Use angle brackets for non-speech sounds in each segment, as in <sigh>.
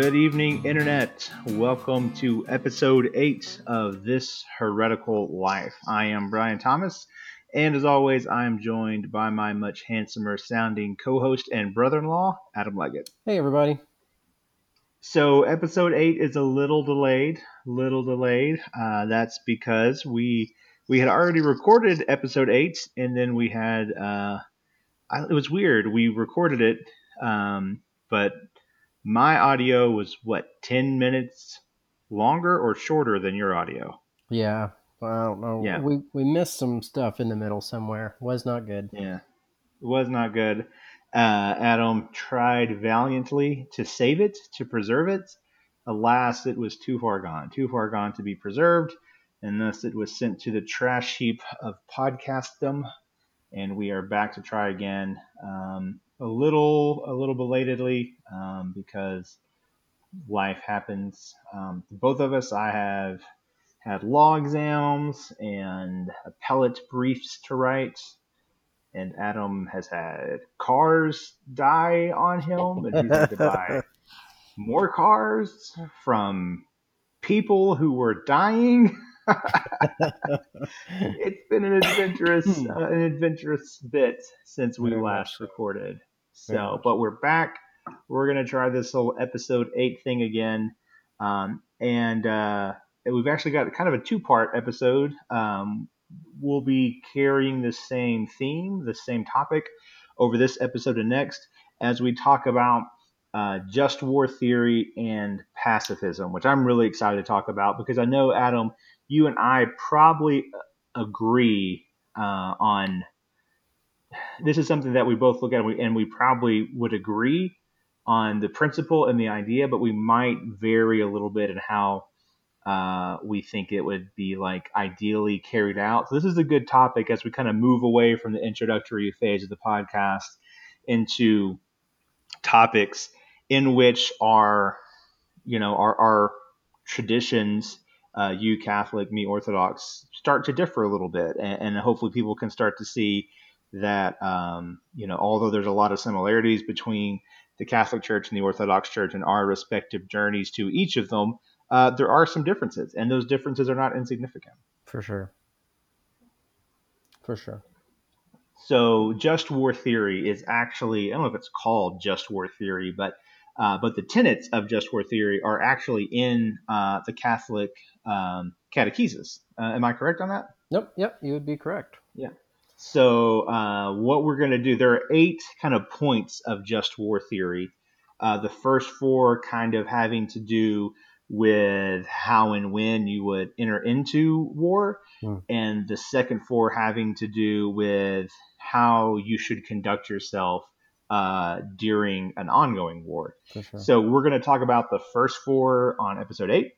Good evening, Internet. Welcome to episode 8 of This Heretical Life. I am Brian Thomas, and as always, I am joined by my much handsomer sounding co host and brother in law, Adam Leggett. Hey, everybody. So, episode 8 is a little delayed. Little delayed. Uh, that's because we we had already recorded episode 8, and then we had. Uh, I, it was weird. We recorded it, um, but my audio was what 10 minutes longer or shorter than your audio Yeah. Well, I don't know. Yeah. We we missed some stuff in the middle somewhere. Was not good. yeah it was not good uh, adam tried valiantly to save it to preserve it alas it was too far gone too far gone to be preserved and thus it was sent to the trash heap of podcastdom and we are back to try again um, a little a little belatedly um, because life happens. Um, both of us, I have had law exams and appellate briefs to write, and Adam has had cars die on him, and he's had to buy <laughs> more cars from people who were dying. <laughs> it's been an adventurous, <clears throat> uh, an adventurous bit since we last recorded. So, but we're back. We're gonna try this whole episode eight thing again, um, and uh, we've actually got kind of a two-part episode. Um, we'll be carrying the same theme, the same topic, over this episode and next, as we talk about uh, just war theory and pacifism, which I'm really excited to talk about because I know Adam, you and I probably agree uh, on this is something that we both look at and we, and we probably would agree on the principle and the idea, but we might vary a little bit in how uh, we think it would be like ideally carried out. So this is a good topic as we kind of move away from the introductory phase of the podcast into topics in which our you know our, our traditions uh, you catholic me orthodox start to differ a little bit and, and hopefully people can start to see that um, you know although there's a lot of similarities between the catholic church and the orthodox church and our respective journeys to each of them uh, there are some differences and those differences are not insignificant For sure. For sure. So just war theory is actually I don't know if it's called just war theory, but uh, but the tenets of just war theory are actually in uh, the Catholic um, catechesis. Uh, am I correct on that? Nope. Yep. You would be correct. So uh, what we're going to do, there are eight kind of points of just war theory. Uh, the first four kind of having to do with how and when you would enter into war, Hmm. and the second four having to do with how you should conduct yourself uh, during an ongoing war. Sure. So we're going to talk about the first four on episode eight,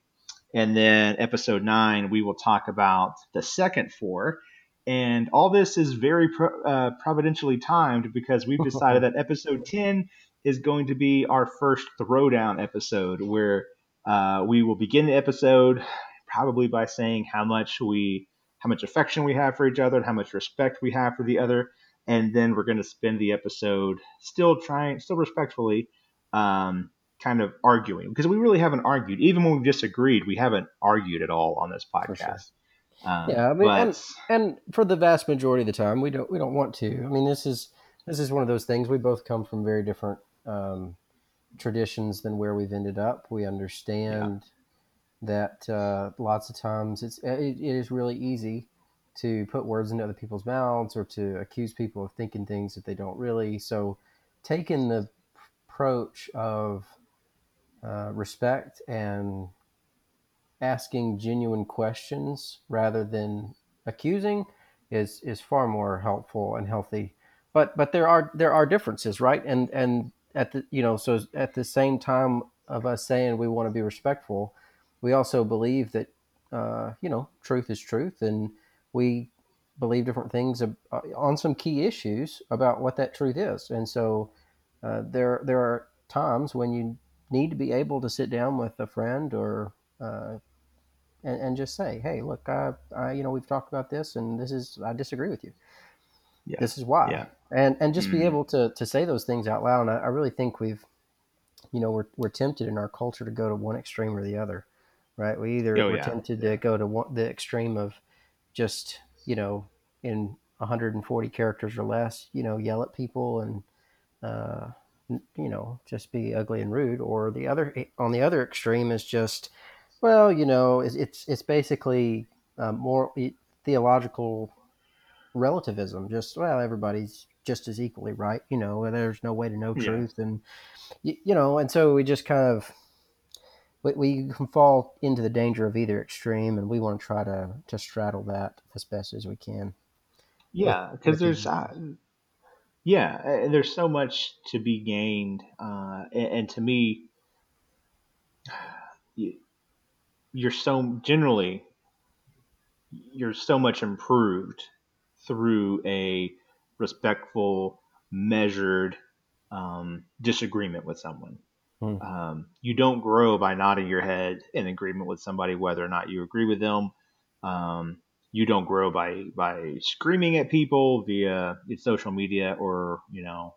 and then episode nine we will talk about the second four. And all this is very pro- uh, providentially timed because we've <laughs> decided that episode ten is going to be our first throwdown episode, where uh, we will begin the episode probably by saying how much we, how much affection we have for each other, and how much respect we have for the other, and then we're going to spend the episode still trying, still respectfully, um, kind of arguing because we really haven't argued. Even when we've disagreed, we haven't argued at all on this podcast sure. Um, Yeah, I mean, but and- And for the vast majority of the time, we don't we don't want to. I mean, this is this is one of those things. We both come from very different um, traditions than where we've ended up. We understand that uh, lots of times it's it, it is really easy to put words into other people's mouths or to accuse people of thinking things that they don't really. So, taking the approach of uh, respect and asking genuine questions rather than accusing is is far more helpful and healthy. But but there are there are differences, right? And and at the you know so at the same time of us saying we want to be respectful, we also believe that uh, you know truth is truth, and we believe different things uh, on some key issues about what that truth is. And so uh, there there are times when you need to be able to sit down with a friend or uh, and, and just say, hey, look, I, I, you know, we've talked about this, and this is I disagree with you. Yeah. This is why. Yeah. And and just be Mhm. able to to say those things out loud. And I, I really think we've you know, we're, we're tempted in our culture to go to one extreme or the other, right? We either Oh, we're yeah. tempted to go to one, the extreme of just, you know, in 140 characters or less, you know, yell at people and, uh, you know, just be ugly and rude. Or the other, on the other extreme is just, well, you know, it's, it's, it's basically um, more theological relativism. Just, well, everybody's just as equally right. You know, there's no way to know Yeah. truth. And, you, you know, and so we just kind of, we, we can fall into the danger of either extreme, and we want to try to to straddle that as best as we can. Yeah, because there's uh, yeah, there's so much to be gained, uh, and, and to me, you're so generally you're so much improved through a respectful, measured um, disagreement with someone. Hmm. Um, you don't grow by nodding your head in agreement with somebody, whether or not you agree with them. Um, you don't grow by by screaming at people via social media or you know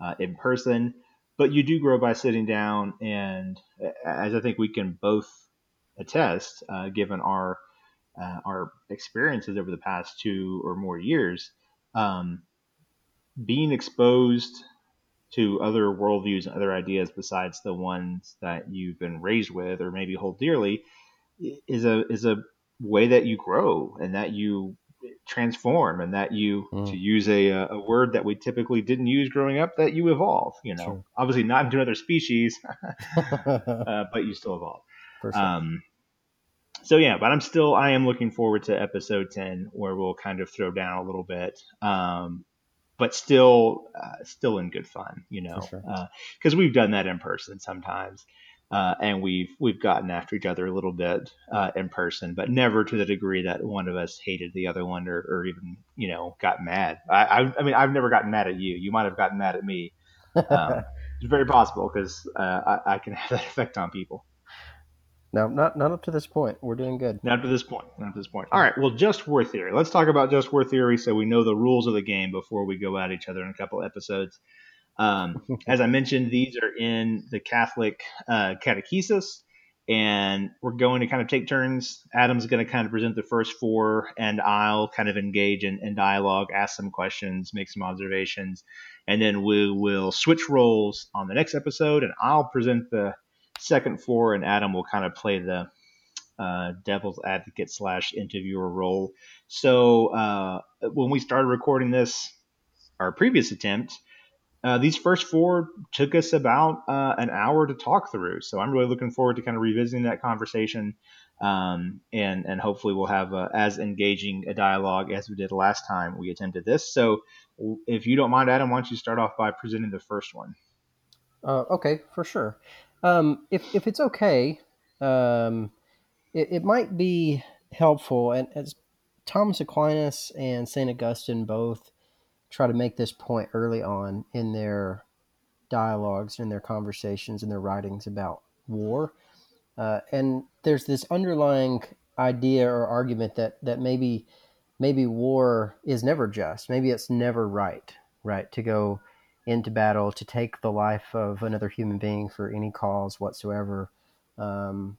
uh, in person, but you do grow by sitting down and, as I think we can both attest, uh, given our uh, our experiences over the past two or more years, um, being exposed to other worldviews and other ideas besides the ones that you've been raised with or maybe hold dearly is a is a way that you grow and that you transform and that you Mm. to use a, a word that we typically didn't use growing up that you evolve you know Sure. obviously not into another species <laughs> uh, <laughs> but you still evolve um, so yeah, but I'm still I am looking forward to episode ten where we'll kind of throw down a little bit, um, but still uh, still in good fun, you know, because we've done that in person sometimes, uh, and we've we've gotten after each other a little bit uh, in person, but never to the degree that one of us hated the other one or, or even you know got mad. I, I I mean I've never gotten mad at you. You might have gotten mad at me. Um, <laughs> it's very possible because uh, I, I can have that <laughs> effect on people. No, not not up to this point. We're doing good. Not to this point. Not to this point. All right. Well, just war theory. Let's talk about just war theory so we know the rules of the game before we go at each other in a couple episodes. Um, <laughs> as I mentioned, these are in the Catholic uh, catechesis, and we're going to kind of take turns. Adam's going to kind of present the first four, and I'll kind of engage in, in dialogue, ask some questions, make some observations, and then we will switch roles on the next episode, and I'll present the second floor, and Adam will kind of play the uh, devil's advocate slash interviewer role. So uh, when we started recording this, our previous attempt, uh, these first four took us about uh, an hour to talk through. So I'm really looking forward to kind of revisiting that conversation, um, and and hopefully we'll have uh as engaging a dialogue as we did last time we attempted this. So if you don't mind, Adam, why don't you start off by presenting the first one? Uh, okay, for sure. Um, if if it's okay, um, it, it might be helpful, and as Thomas Aquinas and Saint Augustine both try to make this point early on in their dialogues, in their conversations, in their writings about war, uh, and there's this underlying idea or argument that that maybe maybe war is never just, maybe it's never right, right? To go into battle to take the life of another human being for any cause whatsoever. Um,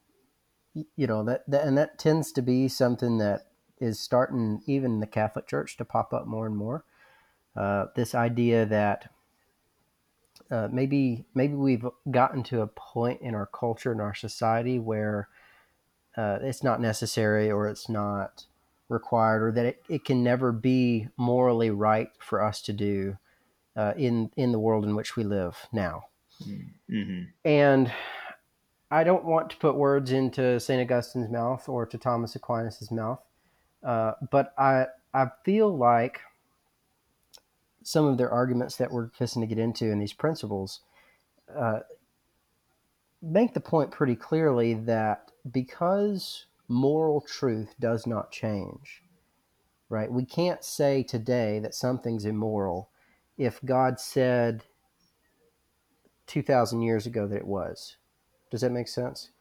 you know that, that, and that tends to be something that is starting even the Catholic Church to pop up more and more. Uh, this idea that uh, maybe maybe we've gotten to a point in our culture in our society where uh, it's not necessary or it's not required or that it, it can never be morally right for us to do uh, in in the world in which we live now. Mm-hmm. And I don't want to put words into Saint Augustine's mouth or to Thomas Aquinas's mouth, uh, but I I feel like some of their arguments that we're fixing to get into in these principles uh, make the point pretty clearly that because moral truth does not change, right? We can't say today that something's immoral if God said 2,000 years ago that it was. Does that make sense?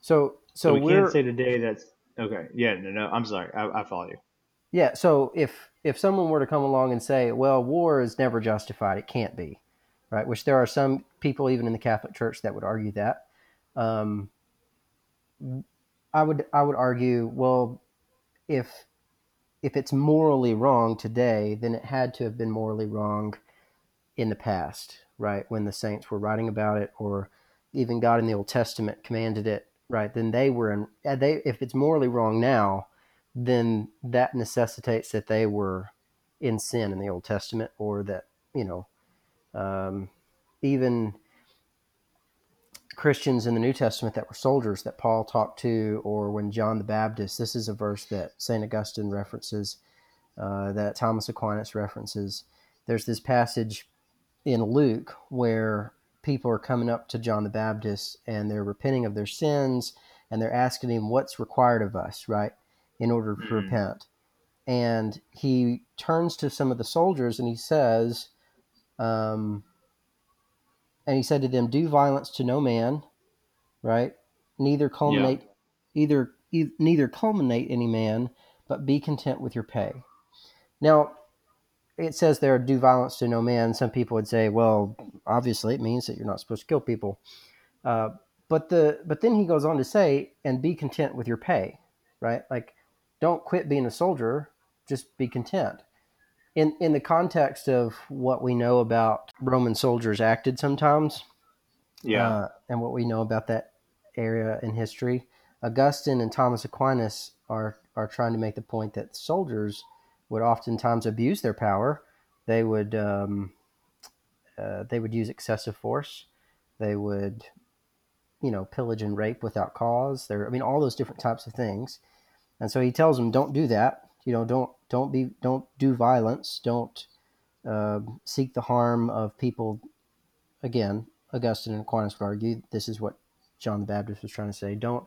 So, so, So, we can't say today that's okay. Yeah, no, no. I'm sorry. I, I follow you. yeah. So if if someone were to come along and say, "Well, war is never justified; it can't be," right? Which there are some people even in the Catholic Church that would argue that. Um, I would I would argue, well, if if it's morally wrong today, then it had to have been morally wrong in the past, right? When the saints were writing about it, or even God in the Old Testament commanded it, right? Then they were in. They if it's morally wrong now, then that necessitates that they were in sin in the Old Testament, or that you know, um, even Christians in the New Testament that were soldiers that Paul talked to, or when John the Baptist. This is a verse that Saint Augustine references, uh, that Thomas Aquinas references. There's this passage in Luke where people are coming up to John the Baptist and they're repenting of their sins and they're asking him what's required of us, right, in order to Mhm. repent. And he turns to some of the soldiers and he says, um, and he said to them, "Do violence to no man, right? Neither culminate, either e- neither culminate any man, but be content with your pay." Now, it says there, "Do violence to no man." Some people would say, "Well, obviously, it means that you're not supposed to kill people." Uh, but the but then he goes on to say, "And be content with your pay," right? Like, don't quit being a soldier; just be content in in the context of what we know about Roman soldiers acted sometimes, Yeah. uh, and what we know about that area in history, Augustine and Thomas Aquinas are are trying to make the point that soldiers would oftentimes abuse their power. They would um, uh, they would use excessive force. They would, you know, pillage and rape without cause. There, I mean, all those different types of things. And so he tells them, don't do that. You know, don't don't be don't do violence. Don't uh, seek the harm of people. Again, Augustine and Aquinas would argue this is what John the Baptist was trying to say. Don't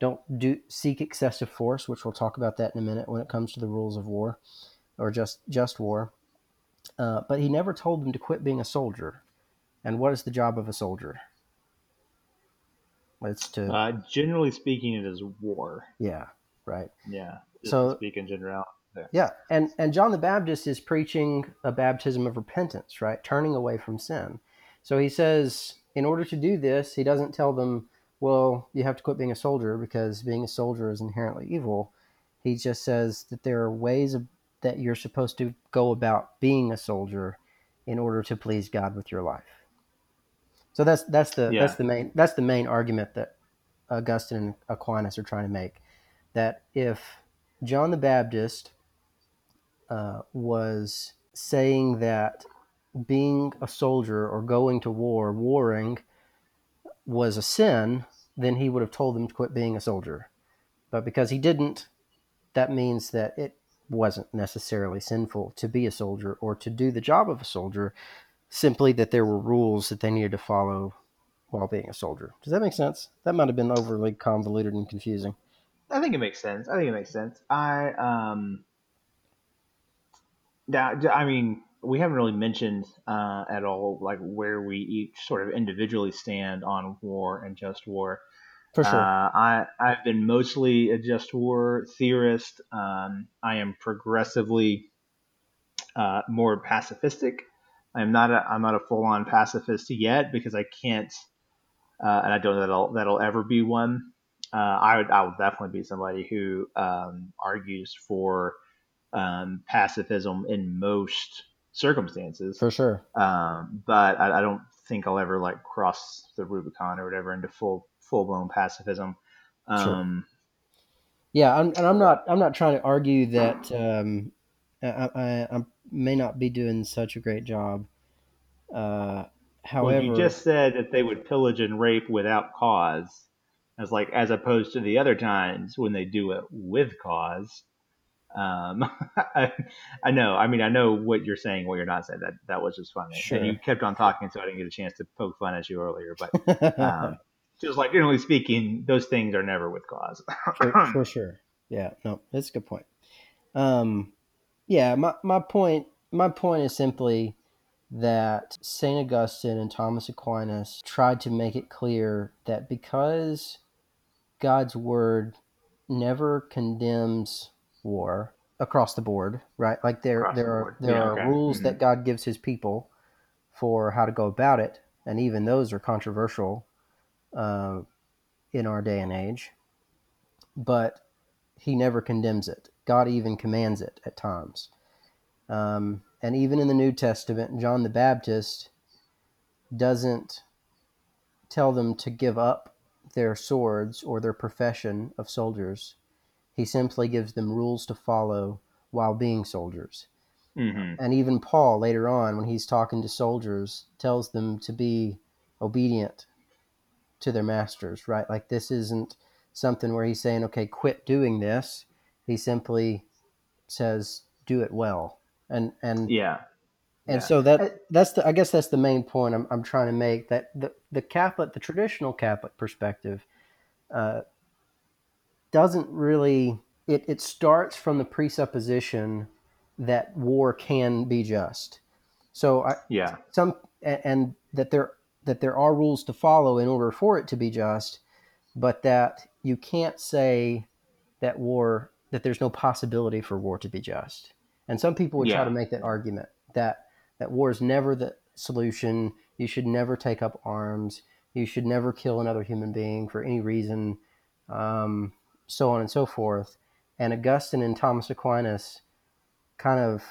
don't do seek excessive force, which we'll talk about that in a minute when it comes to the rules of war or just just war. Uh, but he never told them to quit being a soldier. And what is the job of a soldier? It's to Uh, generally speaking, it is war. yeah, right. Yeah. So- to speak in general. Yeah, and and John the Baptist is preaching a baptism of repentance, right? Turning away from sin. So he says, in order to do this, he doesn't tell them, well, you have to quit being a soldier because being a soldier is inherently evil. He just says that there are ways of, that you're supposed to go about being a soldier in order to please God with your life. So that's that's the Yeah. that's the main that's the main argument that Augustine and Aquinas are trying to make that if John the Baptist uh, was saying that being a soldier or going to war, warring, was a sin, then he would have told them to quit being a soldier. But because he didn't, that means that it wasn't necessarily sinful to be a soldier or to do the job of a soldier, simply that there were rules that they needed to follow while being a soldier. Does that make sense? That might have been overly convoluted and confusing. I think it makes sense. I think it makes sense. I um now I mean we haven't really mentioned uh, at all like where we each sort of individually stand on war and just war. For sure. Uh, I I've been mostly a just war theorist. Um, I am progressively uh, more pacifistic. I'm not a I'm not a full on pacifist yet because I can't, uh, and I don't know that'll that'll ever be one. Uh, I would I will definitely be somebody who um, argues for um, pacifism in most circumstances. For sure. Um, but I, I don't think I'll ever like cross the Rubicon or whatever into full full blown pacifism. Sure. Um, Yeah, I'm, and I'm not. I'm not trying to argue that um, I, I, I may not be doing such a great job. Uh, however, well, you just said that they would pillage and rape without cause, as like as opposed to the other times when they do it with cause. Um, <laughs> I, I know. I mean, I know what you're saying, what you're not saying. That that was just funny, Sure. and you kept on talking, so I didn't get a chance to poke fun at you earlier. But <laughs> um, just like generally speaking, those things are never with cause. for, <laughs> for sure. Yeah, no, that's a good point. Um, yeah, my, my point my point is simply that Saint Augustine and Thomas Aquinas tried to make it clear that because God's word never condemns war across the board, right? Like there Across the there are board. there Yeah, are okay. rules Mhm. that God gives His people for how to go about it. and even those are controversial uh, in our day and age. But he never condemns it. God even commands it at times. Um, and even in the New Testament, John the Baptist doesn't tell them to give up their swords or their profession of soldiers. He simply gives them rules to follow while being soldiers. Mm-hmm. And even Paul, later on, when he's talking to soldiers, tells them to be obedient to their masters, right? Like this isn't something where he's saying, okay, quit doing this. He simply says, do it well. And, and, Yeah. And Yeah. so that that's the I guess that's the main point I'm, I'm trying to make that the, the Catholic the traditional Catholic perspective uh, doesn't really it, it starts from the presupposition that war can be just. So I, Yeah. some and, and that there that there are rules to follow in order for it to be just, but that you can't say that war that there's no possibility for war to be just. And some people would try to make that argument that that war is never the solution. You should never take up arms. You should never kill another human being for any reason, um, so on and so forth. And Augustine and Thomas Aquinas kind of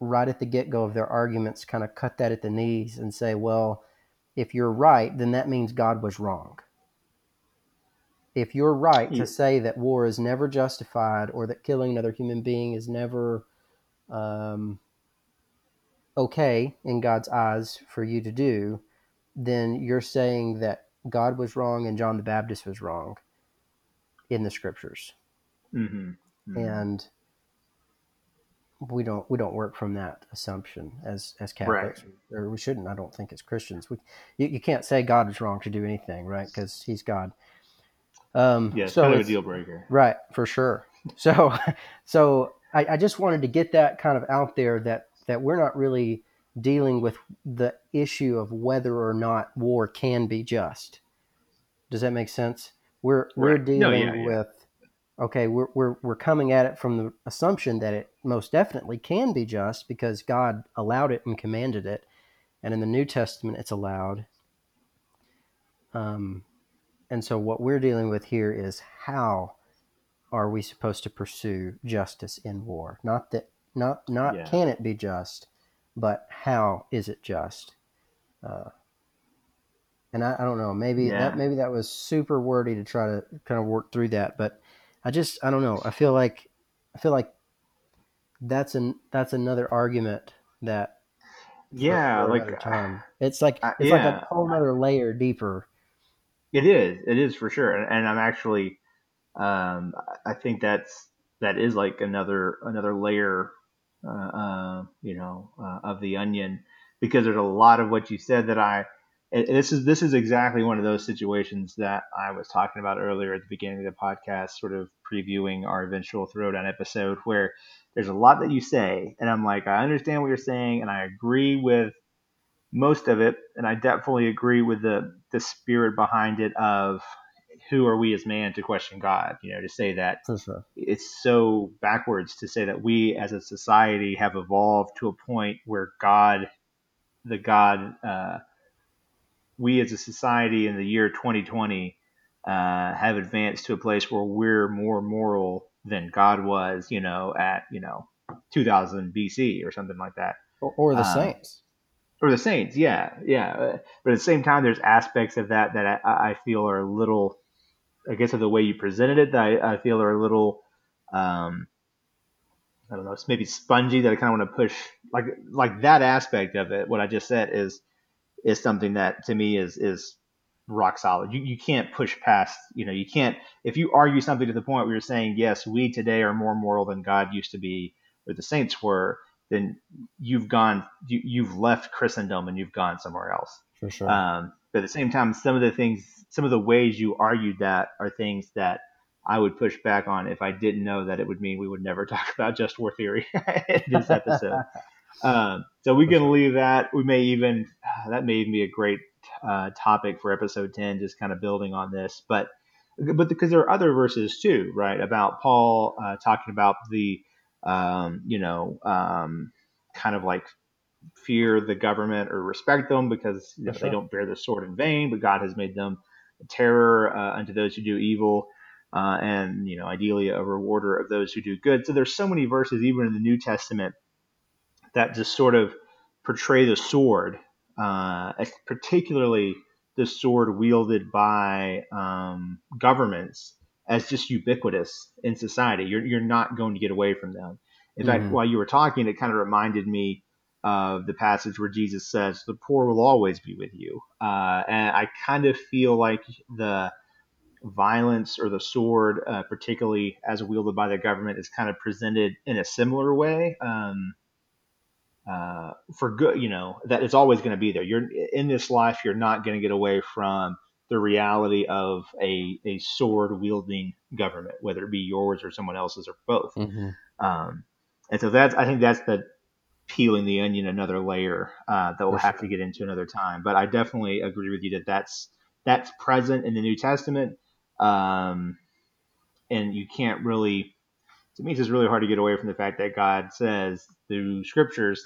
right at the get go of their arguments kind of cut that at the knees and say, well, if you're right, then that means God was wrong. If you're right Yeah. to say that war is never justified or that killing another human being is never um, okay in God's eyes for you to do, then you're saying that God was wrong and John the Baptist was wrong in the scriptures. Mm-hmm. And we don't we don't work from that assumption as as Catholics, or we shouldn't. I don't think as Christians. We you, you can't say God is wrong to do anything, right? Because He's God. Um, Yeah, so kind of a deal breaker. Right, for sure. <laughs> So, so I, I just wanted to get that kind of out there that that we're not really dealing with the issue of whether or not war can be just. Does that make sense? We're we're Right. No, dealing yeah, yeah. with okay, we're, we're we're coming at it from the assumption that it most definitely can be just because God allowed it and commanded it, and in the New Testament it's allowed. Um, and so what we're dealing with here is how are we supposed to pursue justice in war? Not that not not Yeah. can it be just, but how is it just? Uh, and I, I don't know. Maybe Yeah. that maybe that was super wordy to try to kind of work through that, but I just I don't know. I feel like I feel like that's an that's another argument that Yeah, like time. It's like uh, it's like a whole other layer deeper. It is. It is for sure. And, and I'm actually, um, I think that's that is like another another layer, uh, uh, you know, uh, of the onion, because there's a lot of what you said that I. This is this is exactly one of those situations that I was talking about earlier at the beginning of the podcast, sort of previewing our eventual throwdown episode, where there's a lot that you say, and I'm like, I understand what you're saying, and I agree with most of it, and I definitely agree with the the spirit behind it of who are we as man to question God? You know, to say that sure. it's so backwards to say that we as a society have evolved to a point where God, the God, uh, we as a society in the year 2020 uh, have advanced to a place where we're more moral than God was, you know, at you know 2000 BC or something like that Or, or the Um, saints. or the Saints, yeah, yeah. But at the same time, there's aspects of that that I, I feel are a little, I guess, of the way you presented it, that I, I feel are a little, um, I don't know, it's maybe spongy that I kind of want to push, like like that aspect of it. What I just said is is something that to me is is rock solid. You you can't push past, you know, you can't if you argue something to the point where you're saying yes, we today are more moral than God used to be, or the saints were, then you've gone, you, you've left Christendom and you've gone somewhere else. For sure. Um, but at the same time, some of the things, some of the ways you argued that are things that I would push back on if I didn't know that it would mean we would never <laughs> talk about just war theory <laughs> in this episode. Um, so we can leave that. We may even that may even be a great uh, topic for episode ten, just kind of building on this. But but because there are other verses too, right? About Paul uh, talking about the um, you know um, kind of like fear the government or respect them because you know, they don't bear the sword in vain, but God has made them a terror uh, unto those who do evil. Uh, and you know, ideally a rewarder of those who do good. So there's so many verses, even in the New Testament, that just sort of portray the sword, uh, particularly the sword wielded by um, governments, as just ubiquitous in society. You're you're not going to get away from them. In mm-hmm. fact, while you were talking, it kind of reminded me of the passage where Jesus says, "The poor will always be with you," uh, and I kind of feel like the violence or the sword, uh, particularly as wielded by the government, is kind of presented in a similar way. Um, uh, for good, you know, that it's always going to be there. You're in this life, you're not going to get away from the reality of a, a sword wielding government, whether it be yours or someone else's or both. Mm-hmm. Um, and so that's, I think that's the peeling the onion another layer uh, that we'll have to get into another time. But I definitely agree with you that that's, that's present in the New Testament. Um, and you can't really, to me, it's just really hard to get away from the fact that God says through scriptures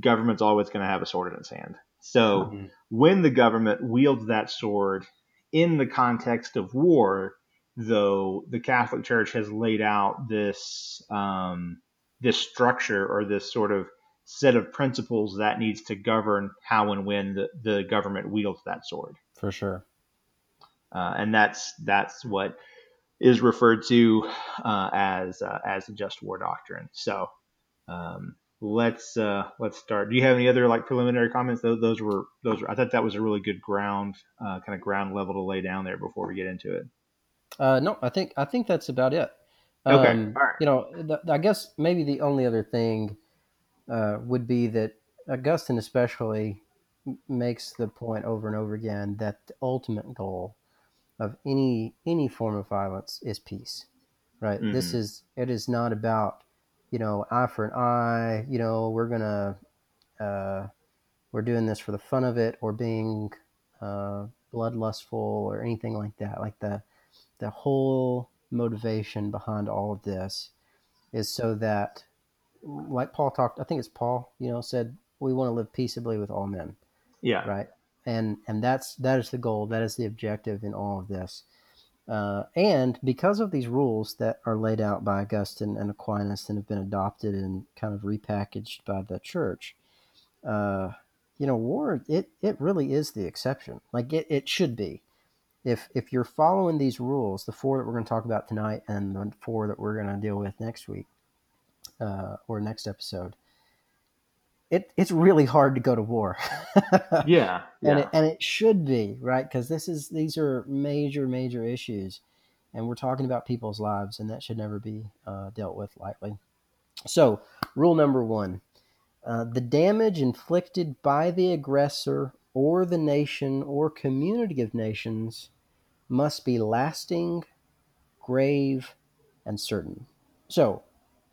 government's always going to have a sword in its hand. So mm-hmm. when the government wields that sword in the context of war, though the Catholic Church has laid out this um, this structure or this sort of set of principles that needs to govern how and when the, the government wields that sword. For sure. Uh, and that's that's what is referred to uh, as uh, as the just war doctrine. So um, let's uh, let's start. Do you have any other like preliminary comments? Those, those were those. Were, I thought that was a really good ground uh, kind of ground level to lay down there before we get into it. Uh, no, I think I think that's about it. Okay, um, right. You know, the, I guess maybe the only other thing uh, would be that Augustine, especially, makes the point over and over again that the ultimate goal of any any form of violence is peace. Right. Mm-hmm. This is it is not about you know, eye for an eye, you know, we're to, uh, we're doing this for the fun of it or being uh, bloodlustful or anything like that. Like the, the whole motivation behind all of this is so that, like Paul talked, I think it's Paul, you know, said, we want to live peaceably with all men. Yeah. Right. And, and that's, that is the goal. That is the objective in all of this. Uh, and because of these rules that are laid out by Augustine and Aquinas and have been adopted and kind of repackaged by the church, uh, you know, war it it really is the exception. Like it, it should be. If if you're following these rules, the four that we're going to talk about tonight and the four that we're going to deal with next week uh, or next episode, it, it's really hard to go to war. yeah, <laughs> yeah, and it, and it should be right because this is these are major major issues, and we're talking about people's lives, and that should never be uh, dealt with lightly. So, rule number one: uh, the damage inflicted by the aggressor or the nation or community of nations must be lasting, grave, and certain. So,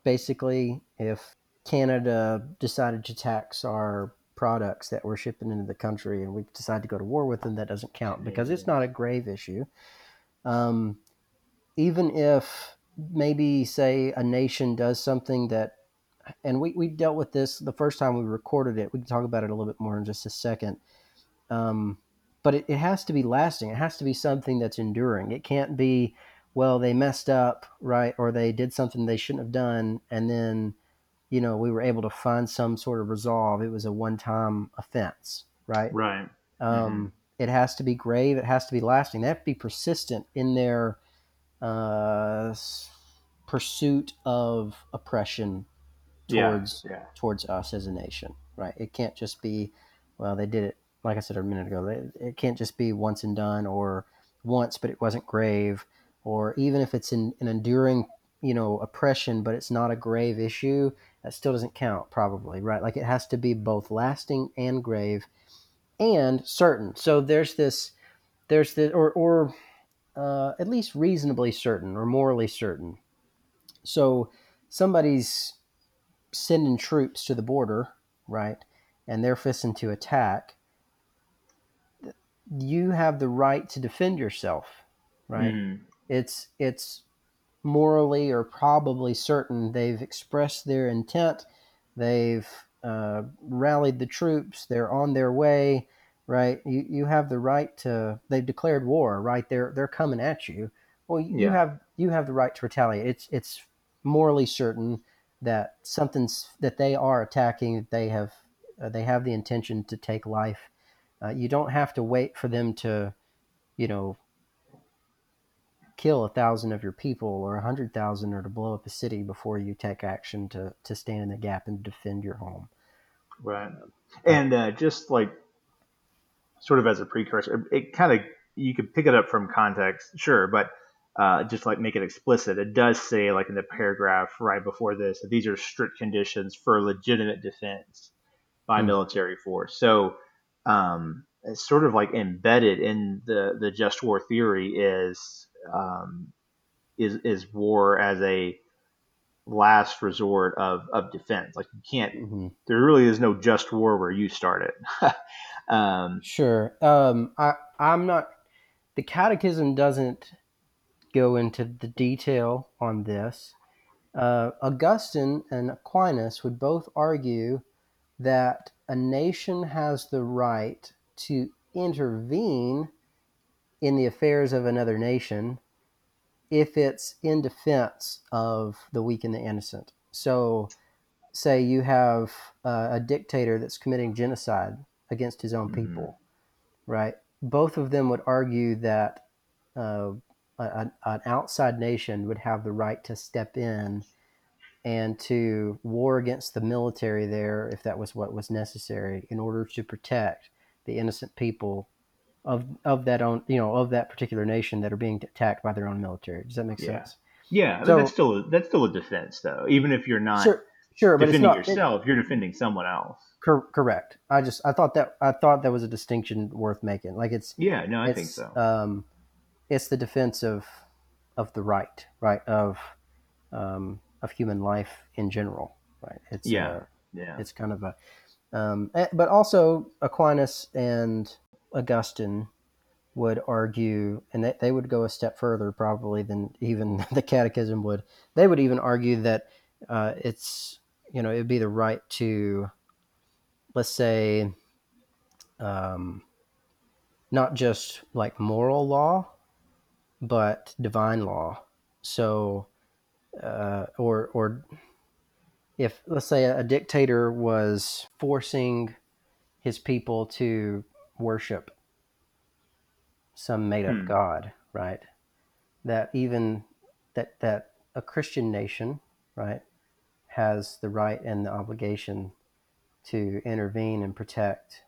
basically, if Canada decided to tax our products that we're shipping into the country and we decide to go to war with them, that doesn't count because it's not a grave issue. Um, even if maybe, say, a nation does something that, and we, we dealt with this the first time we recorded it, we can talk about it a little bit more in just a second. Um, but it, it has to be lasting. It has to be something that's enduring. It can't be, well, they messed up, right? Or they did something they shouldn't have done, and then you know, we were able to find some sort of resolve. It was a one time offense, right? Right. Um, mm-hmm. It has to be grave. It has to be lasting. They have to be persistent in their uh, pursuit of oppression towards yeah, yeah. towards us as a nation, right? It can't just be, well, they did it. Like I said a minute ago, they, it can't just be once and done, or once, but it wasn't grave, or even if it's an, an enduring, you know, oppression, but it's not a grave issue that still doesn't count, probably, right? Like it has to be both lasting and grave and certain. So there's this, there's this, or, or uh, at least reasonably certain or morally certain. So somebody's sending troops to the border, right? And they're fisting to attack. You have the right to defend yourself, right? Mm. It's it's morally or probably certain they've expressed their intent they've uh, rallied the troops. They're on their way, right? You you have the right to. They've declared war, right? They're they're coming at you. Well, you Yeah. have you have the right to retaliate. It's it's morally certain that something's that they are attacking. They have uh, they have the intention to take life. Uh, you don't have to wait for them to, you know, kill a thousand of your people or a hundred thousand or to blow up a city before you take action to to stand in the gap and defend your home. Right. And uh, just like sort of as a precursor, it kind of you could pick it up from context, sure, but uh, just like make it explicit. It does say like in the paragraph right before this that these are strict conditions for legitimate defense by Hmm. military force. So um, it's sort of like embedded in the the just war theory is um, is is war as a last resort of of defense. Like you can't hmm there really is no just war where you started. <laughs> um, Sure. Um, I I'm not. The Catechism doesn't go into the detail on this. Uh, Augustine and Aquinas would both argue that a nation has the right to intervene in the affairs of another nation if it's in defense of the weak and the innocent. So, say you have uh, a dictator that's committing genocide against his own Mhm. people, right? Both of them would argue that uh, a, an outside nation would have the right to step in and to war against the military there if that was what was necessary in order to protect the innocent people of of that own you know of that particular nation that are being attacked by their own military. Does that make Yeah. sense? yeah, I So- that's still a, that's still a defense though. Even if you're not Sure, sure, but it's defending not it- yourself, you're defending someone else. cor- correct. I just I thought that I thought that was a distinction worth making. Like it's Yeah, no, I think so. um, it's the defense of of the right, right of um, of human life in general, right? It's Yeah. uh, yeah, it's kind of a um, eh, but also Aquinas and Augustine would argue and they, they would go a step further probably than even <laughs> the catechism would. They would even argue that uh, it's you know it would be the right to let's say um, not just like moral law but divine law. So uh, or or if let's say a, dictator was forcing his people to worship some made up Hmm. god right that even that that a christian nation right has the right and the obligation to intervene and protect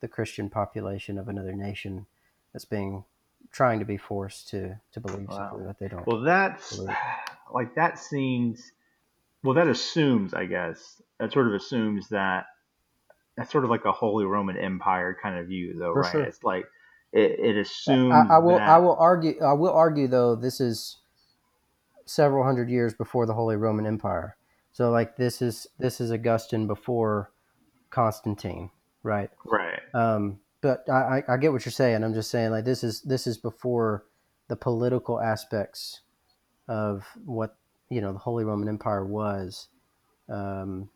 the christian population of another nation that's being trying to be forced to to believe Wow. something that they don't Well, that's Absolutely. like that seems. Well, that assumes, I guess, that sort of assumes that that's sort of like a Holy Roman Empire kind of view, though, For right? sure. It's like it, it assumes. I, I will. that, I will argue. I will argue though. This is several hundred years before the Holy Roman Empire. So like this is this is Augustine before Constantine, right? Right. Um, but I, I, I get what you're saying. I'm just saying like this is this is before the political aspects of what you know the Holy Roman Empire was. Um,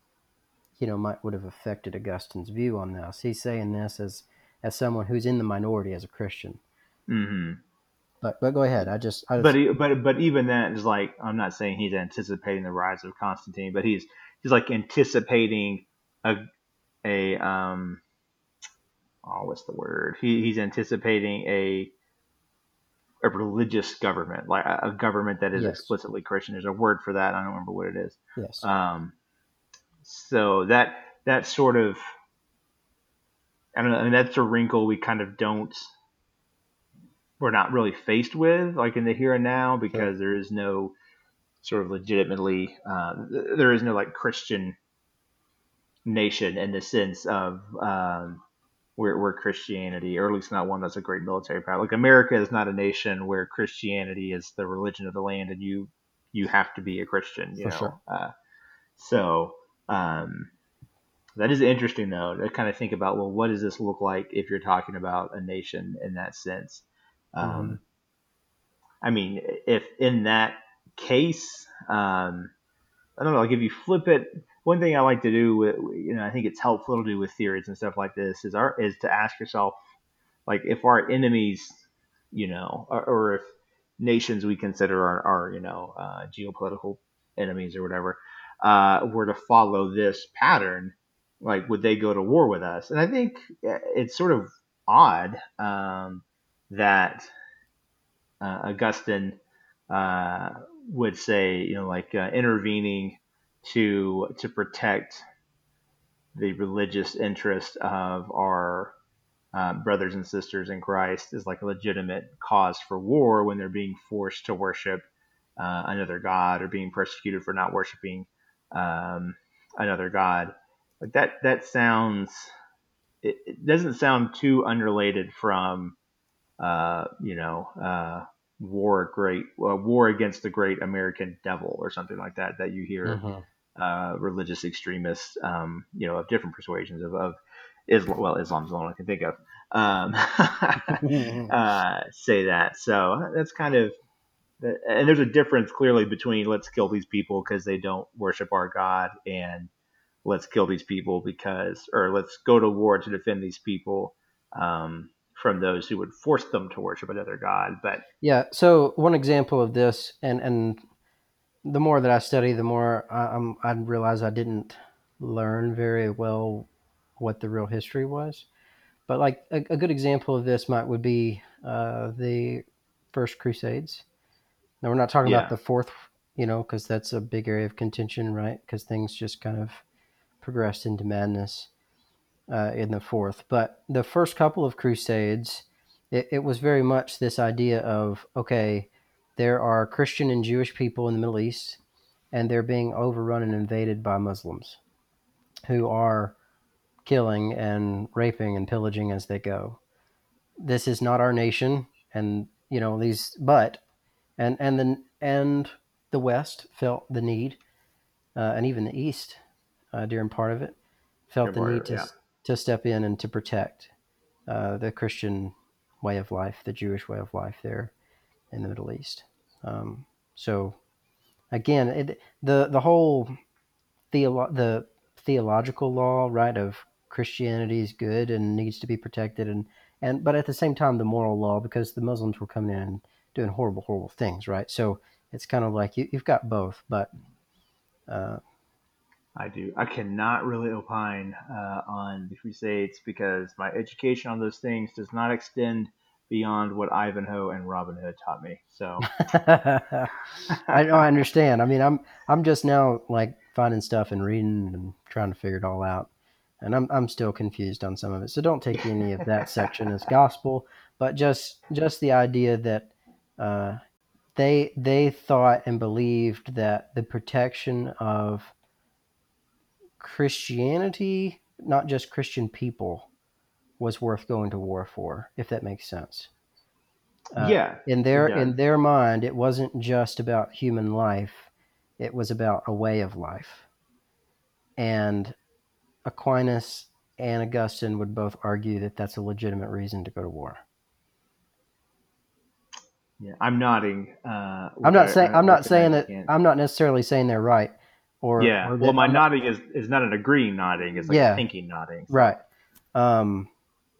you know, might would have affected Augustine's view on this. He's saying this as as someone who's in the minority as a Christian. hmm But but go ahead. I just I just, But he, but but even that is like I'm not saying he's anticipating the rise of Constantine, but he's he's like anticipating a a um oh what's the word? He, he's anticipating a a religious government, like a, a government that is Yes. explicitly Christian. There's a word for that. I don't remember what it is. yes. Um, so that that sort of I don't know. I mean, that's a wrinkle we kind of don't. We're not really faced with, like in the here and now, because there is no sort of legitimately, uh, there is no like Christian nation in the sense of um, where, where Christianity, or at least not one that's a great military power. Like America is not a nation where Christianity is the religion of the land, and you you have to be a Christian. You For know, sure. uh, so um, that is interesting though to kind of think about. Well, what does this look like if you're talking about a nation in that sense? Um, Mhm. I mean, if in that case, um, I don't know, like if you flip it, one thing I like to do with you know I think it's helpful to do with theories and stuff like this is our is to ask yourself like if our enemies you know or, or if nations we consider our, our you know uh, geopolitical enemies or whatever uh, were to follow this pattern like would they go to war with us? And I think uh, it's sort of odd um, that uh, Augustine uh, would say you know like uh, intervening to to protect the religious interest of our uh, brothers and sisters in Christ is like a legitimate cause for war when they're being forced to worship uh, another god or being persecuted for not worshiping um, another god. Like that that sounds it, it doesn't sound too unrelated from uh, you know uh, war great uh, war against the great American devil or something like that that you hear mm-hmm uh, religious extremists, um, you know, of different persuasions of, of Islam. Well, Islam's the one I can think of. Um, <laughs> <laughs> uh, say that. So that's kind of, and there's a difference clearly between let's kill these people because they don't worship our God and let's kill these people because, or let's go to war to defend these people. Um, from those who would force them to worship another god but yeah so one example of this and and the more that I study, the more I, am I realize I didn't learn very well what the real history was. But like a, a good example of this might would be uh, the First Crusades. Now we're not talking yeah. about the fourth, you know, because that's a big area of contention, right? Because things just kind of progressed into madness uh, in the fourth. But the first couple of Crusades, it, it was very much this idea of okay there are Christian and Jewish people in the Middle East, and they're being overrun and invaded by Muslims who are killing and raping and pillaging as they go. This is not our nation, and you know these, but and and the and the West felt the need, uh, and even the East uh, during part of it felt the need to yeah. to step in and to protect uh, the Christian way of life, the Jewish way of life there in the Middle East. Um, so again, it, the the whole theolo- the theological law, right, of Christianity is good and needs to be protected, and and but at the same time, the moral law because the Muslims were coming in doing horrible, horrible things, right? So it's kind of like you, have got both, but. Uh, I do. I cannot really opine uh, on the Crusades because my education on those things does not extend beyond what Ivanhoe and Robin Hood taught me. So <laughs> I know I understand. I mean, I'm I'm just now like finding stuff and reading and trying to figure it all out, and I'm I'm still confused on some of it. So don't take any of that section as gospel, but just just the idea that uh, they they thought and believed that the protection of Christianity, not just Christian people, was worth going to war for, if that makes sense. Uh, yeah. In their in their mind, it wasn't just about human life; it was about a way of life. And Aquinas and Augustine would both argue that that's a legitimate reason to go to war. Yeah, I'm nodding. Uh, I'm not saying I'm not saying that I'm not necessarily saying they're right. Or yeah, or well, my nodding is is not an agreeing nodding; it's like yeah, thinking nodding. Right. Um,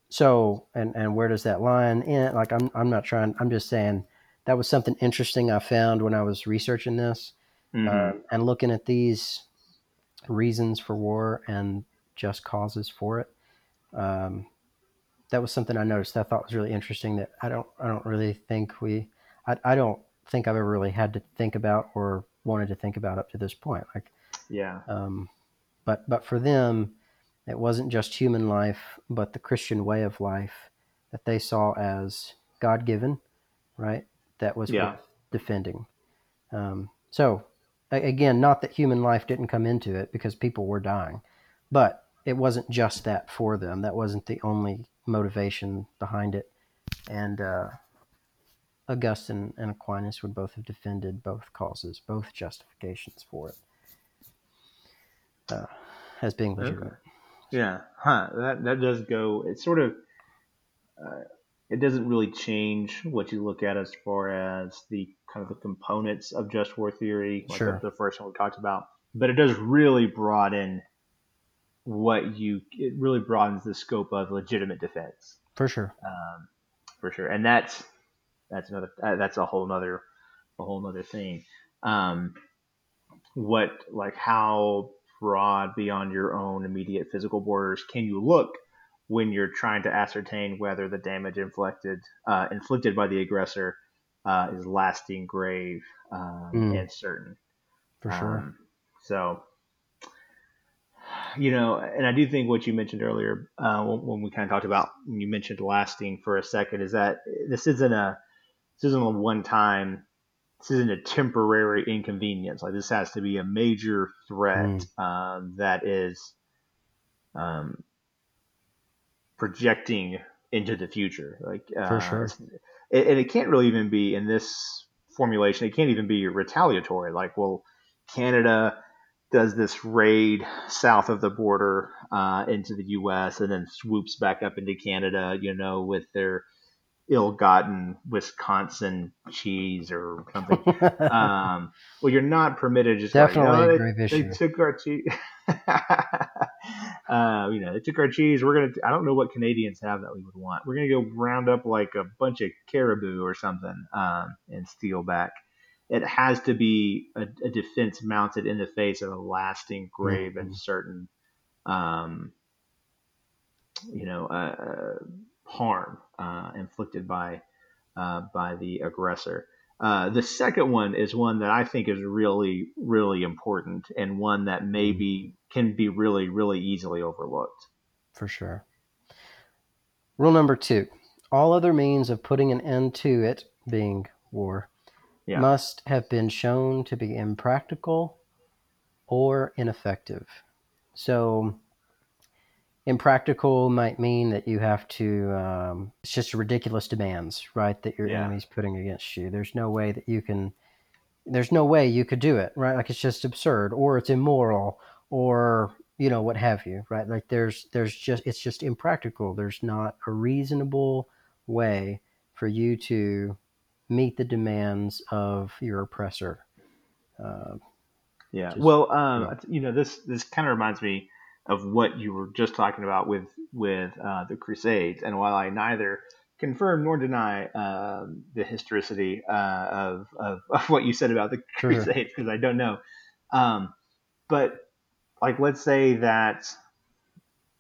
so, and and where does that line in? Like, I'm I'm not trying. I'm just saying that was something interesting I found when I was researching this mm-hmm. uh, and looking at these reasons for war and just causes for it. Um, that was something I noticed. I thought was really interesting. That I don't I don't really think we I I don't think I've ever really had to think about or wanted to think about up to this point. Like, yeah. Um, but but for them it wasn't just human life, but the Christian way of life that they saw as God given, right? That was yeah. defending. Um, so, again, not that human life didn't come into it because people were dying, but it wasn't just that for them. That wasn't the only motivation behind it. And uh, Augustine and Aquinas would both have defended both causes, both justifications for it uh, as being legitimate. Okay. Yeah, huh? That that does go. It sort of. Uh, it doesn't really change what you look at as far as the kind of the components of just war theory, like sure. the, the first one we talked about. but it does really broaden what you. It really broadens the scope of legitimate defense. For sure. Um, for sure, and that's that's another uh, that's a whole nother a whole nother thing. Um, what like how broad beyond your own immediate physical borders can you look when you're trying to ascertain whether the damage inflicted uh, inflicted by the aggressor uh, is lasting, grave, um, mm. and certain. For sure. Um, so, you know, and I do think what you mentioned earlier uh, when, we kind of talked about when you mentioned lasting for a second is that this isn't a this isn't a one time this isn't a temporary inconvenience. Like this has to be a major threat mm. um, that is um, projecting into the future. Like uh, for sure, and it can't really even be in this formulation. It can't even be retaliatory. Like, well, Canada does this raid south of the border uh, into the U.S. and then swoops back up into Canada. You know, with their ill-gotten Wisconsin cheese or something. <laughs> um, well, you're not permitted just definitely like, oh, they. They took our cheese. <laughs> uh, you know, they took our cheese. We're gonna. I don't know what Canadians have that we would want. We're gonna go round up like a bunch of caribou or something um, and steal back. It has to be a, a, defense mounted in the face of a lasting, grave, mm-hmm. and certain, um, you know, uh, uh harm uh, inflicted by uh, by the aggressor. Uh, the second one is one that I think is really, really important and one that maybe can be really, really easily overlooked. For sure. Rule number two all other means of putting an end to it, being war, yeah. must have been shown to be impractical or ineffective. So, impractical might mean that you have to um, it's just ridiculous demands right that your yeah. enemy's putting against you there's no way that you can there's no way you could do it right like it's just absurd or it's immoral or you know what have you right like there's there's just it's just impractical there's not a reasonable way for you to meet the demands of your oppressor uh, yeah just, well um, yeah. you know this this kind of reminds me of what you were just talking about with with uh, the Crusades. And while I neither confirm nor deny uh, the historicity uh, of, of, <laughs> of what you said about the Crusades, because I don't know, um, but like let's say that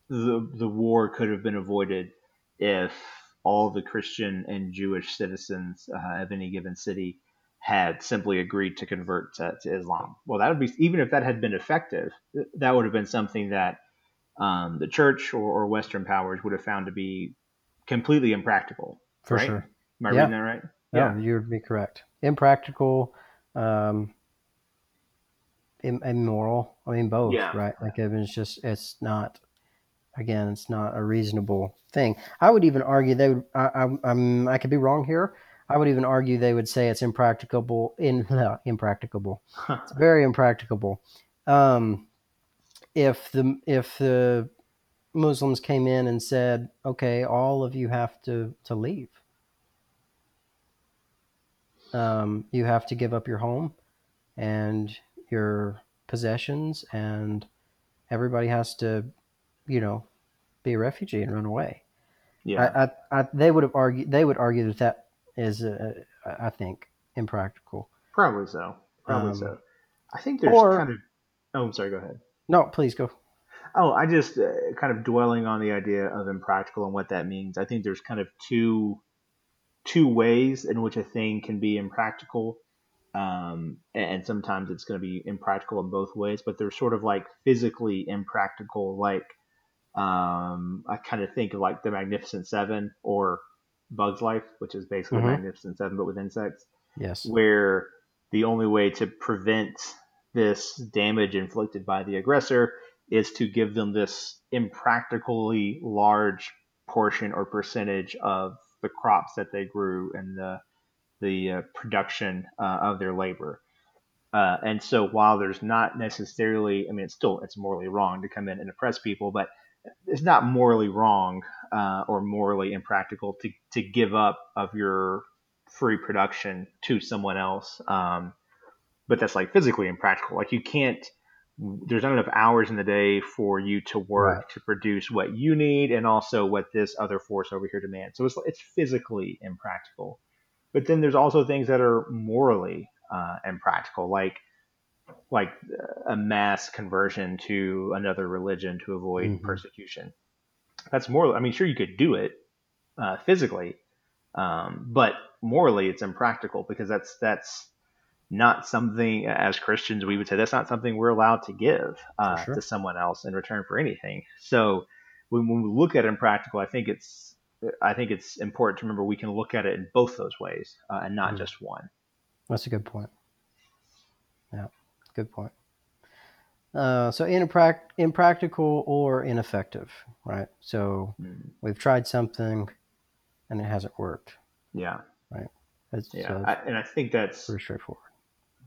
the the war could have been avoided if all the Christian and Jewish citizens uh, of any given city had simply agreed to convert to, to, Islam. Well, that would be even if that had been effective, that would have been something that um, the church or, or, Western powers would have found to be completely impractical. For right? sure. Am I yeah. reading that right? Yeah, you would be correct. Impractical, um, immoral. I mean, both, yeah. right? Like it's just it's not. Again, it's not a reasonable thing. I would even argue they would. I, I, I'm, I could be wrong here. I would even argue they would say it's impracticable. In <laughs> no, impracticable. it's <laughs> very impracticable. Um, if the if the Muslims came in and said, "Okay, all of you have to to leave. Um, you have to give up your home and your possessions, and everybody has to, you know, be a refugee and run away." Yeah, I, I, I they would have argued. They would argue that that is, uh, I think, impractical. Probably so. Probably um, so. I think there's or, kind of. Oh, I'm sorry. Go ahead. No, please go. Oh, I just uh, kind of dwelling on the idea of impractical and what that means. I think there's kind of two two ways in which a thing can be impractical, um, and sometimes it's going to be impractical in both ways. But they're sort of like physically impractical, like um, I kind of think of like the Magnificent Seven or Bug's Life, which is basically mm-hmm. Magnificent Seven but with insects. Yes, where the only way to prevent this damage inflicted by the aggressor is to give them this impractically large portion or percentage of the crops that they grew and the the uh, production uh, of their labor. Uh, and so while there's not necessarily, I mean, it's still it's morally wrong to come in and oppress people, but it's not morally wrong uh, or morally impractical to to give up of your free production to someone else. Um, but that's like physically impractical. Like you can't there's not enough hours in the day for you to work Right. to produce what you need and also what this other force over here demands. So it's it's physically impractical. But then there's also things that are morally uh, impractical, like like a mass conversion to another religion to avoid Mhm. persecution. That's moral. I mean, sure you could do it uh, physically, um, but morally it's impractical because that's that's not something as Christians we would say that's not something we're allowed to give uh, sure. to someone else in return for anything. So when, when we look at impractical, I think it's I think it's important to remember we can look at it in both those ways uh, and not Mm. just one. That's a good point. Good point. Uh, so imprac- impractical or ineffective, right? So Mm. we've tried something and it hasn't worked. Yeah, Right. It's yeah, I, and I think that's pretty straightforward.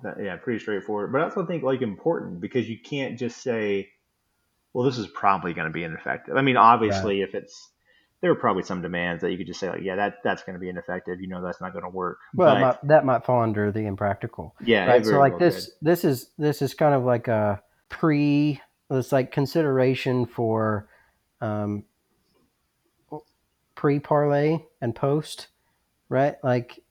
that, yeah pretty straightforward. But I also think like important because you can't just say, well, this is probably going to be ineffective. I mean, obviously, if it's there are probably some demands that you could just say like, yeah, that that's going to be ineffective. You know, that's not going to work. Well, but, might, that might fall under the impractical, yeah, right? So like well this, could. this is this is kind of like a pre. It's like consideration for um, pre parlay and post, right? Like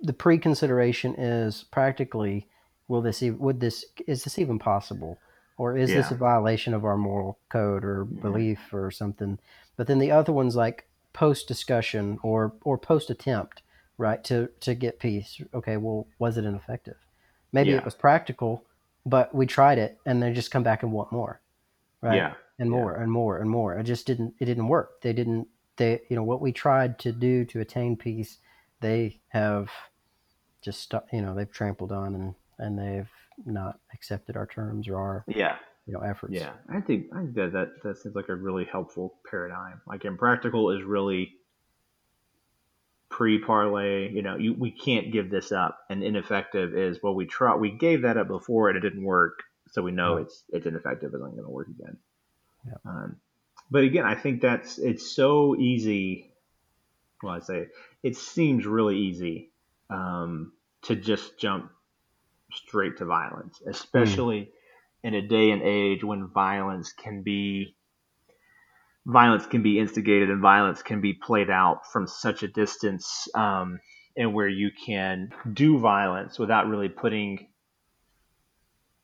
the pre consideration is practically will this would this is this even possible or is this a violation of our moral code or Mhm. belief or something but then the other one's like post discussion or or post attempt right to to get peace okay well was it ineffective maybe Yeah. it was practical but we tried it and they just come back and want more right Yeah, and yeah. more and more and more it just didn't it didn't work they didn't they you know what we tried to do to attain peace they have just you know they've trampled on and and they've not accepted our terms or our yeah. You know efforts Yeah, I think I think that, that that seems like a really helpful paradigm. Like impractical is really pre parlay. You know, you, we can't give this up, and ineffective is well, we try we gave that up before and it didn't work, so we know Right. it's it's ineffective. It's not going to work again. Yeah. Um, but again, I think that's it's so easy. Well, I say it seems really easy um, to just jump straight to violence, especially in a day and age when violence can be violence can be instigated and violence can be played out from such a distance um, and where you can do violence without really putting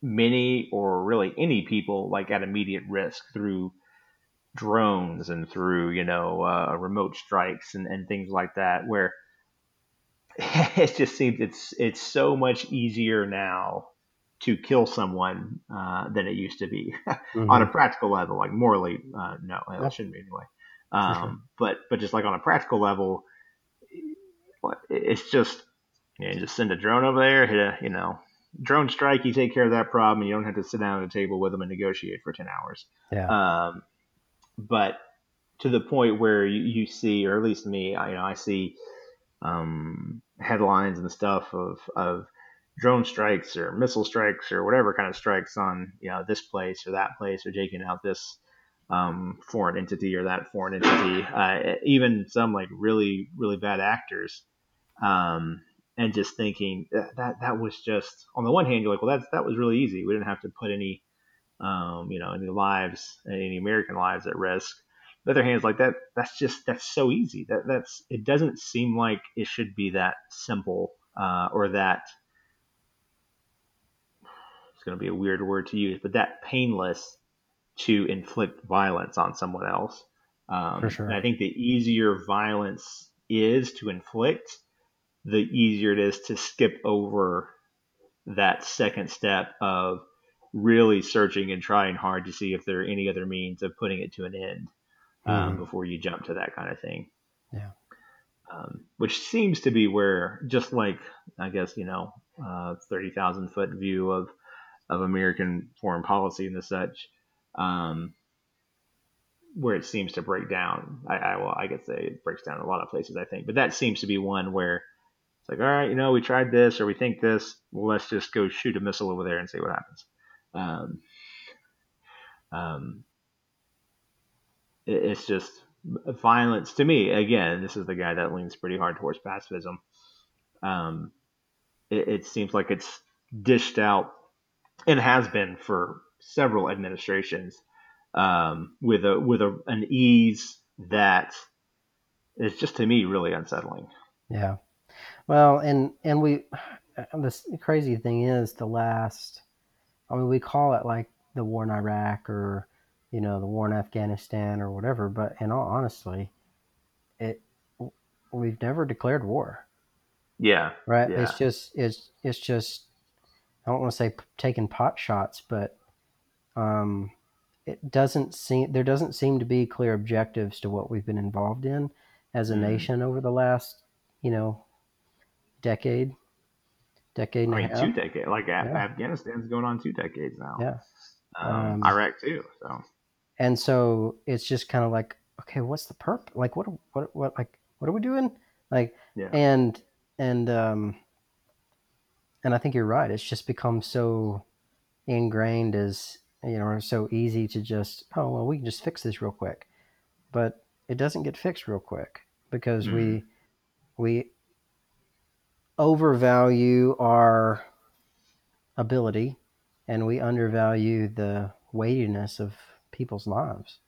many or really any people like at immediate risk through drones and through you know uh, remote strikes and, and things like that where <laughs> it just seems it's it's so much easier now to kill someone uh, than it used to be <laughs> Mhm. on a practical level like morally uh, no Yeah. shouldn't be anyway um, sure. but but just like on a practical level it's just you, know, you just send a drone over there hit a you know drone strike you take care of that problem and you don't have to sit down at a table with them and negotiate for 10 hours yeah um, but to the point where you, you see, or at least me, I, you know, I see um, headlines and stuff of, of drone strikes or missile strikes or whatever kind of strikes on you know this place or that place or taking out this um, foreign entity or that foreign entity. Uh, even some like really really bad actors. Um, and just thinking that, that was just on the one hand you're like well that's that was really easy we didn't have to put any um, you know, any lives, any American lives at risk. The other hand is like that. That's just that's so easy. That that's it doesn't seem like it should be that simple uh, or that going to be a weird word to use, but that painless to inflict violence on someone else. Um, For sure. And I think the easier violence is to inflict, the easier it is to skip over that second step of really searching and trying hard to see if there are any other means of putting it to an end um, Mhm. before you jump to that kind of thing. Yeah. Um, which seems to be where, just like I guess you know, uh, thirty thousand foot view of of American foreign policy and the such, um, where it seems to break down. I, I well, I say it breaks down a lot of places, I think, but that seems to be one where it's like, all right, you know, we tried this or we think this. Well, let's just go shoot a missile over there and see what happens. Um, um, it, it's just violence to me. Again, this is the guy that leans pretty hard towards pacifism. Um, it, it seems like it's dished out and has been for several administrations um, with a with a, an ease that is just to me really unsettling. Yeah. Well, and and we the crazy thing is the last. I mean, we call it like the war in Iraq or you know the war in Afghanistan or whatever, but in all honestly, it we've never declared war. Yeah. Right. Yeah. It's just it's it's just I don't want to say taking pot shots, but um, it doesn't seem there doesn't seem to be clear objectives to what we've been involved in as a Mhm. nation over the last you know decade, decade and I a mean, half. two decades. Like Yeah. Afghanistan's going on two decades now. Yeah. Um, Um, Iraq too. So and so it's just kind of like okay what's the perp like what what what like what are we doing like Yeah. and and um and i think you're right it's just become so ingrained as you know or so easy to just oh well we can just fix this real quick. But it doesn't get fixed real quick because we we overvalue our ability and we undervalue the weightiness of people's lives.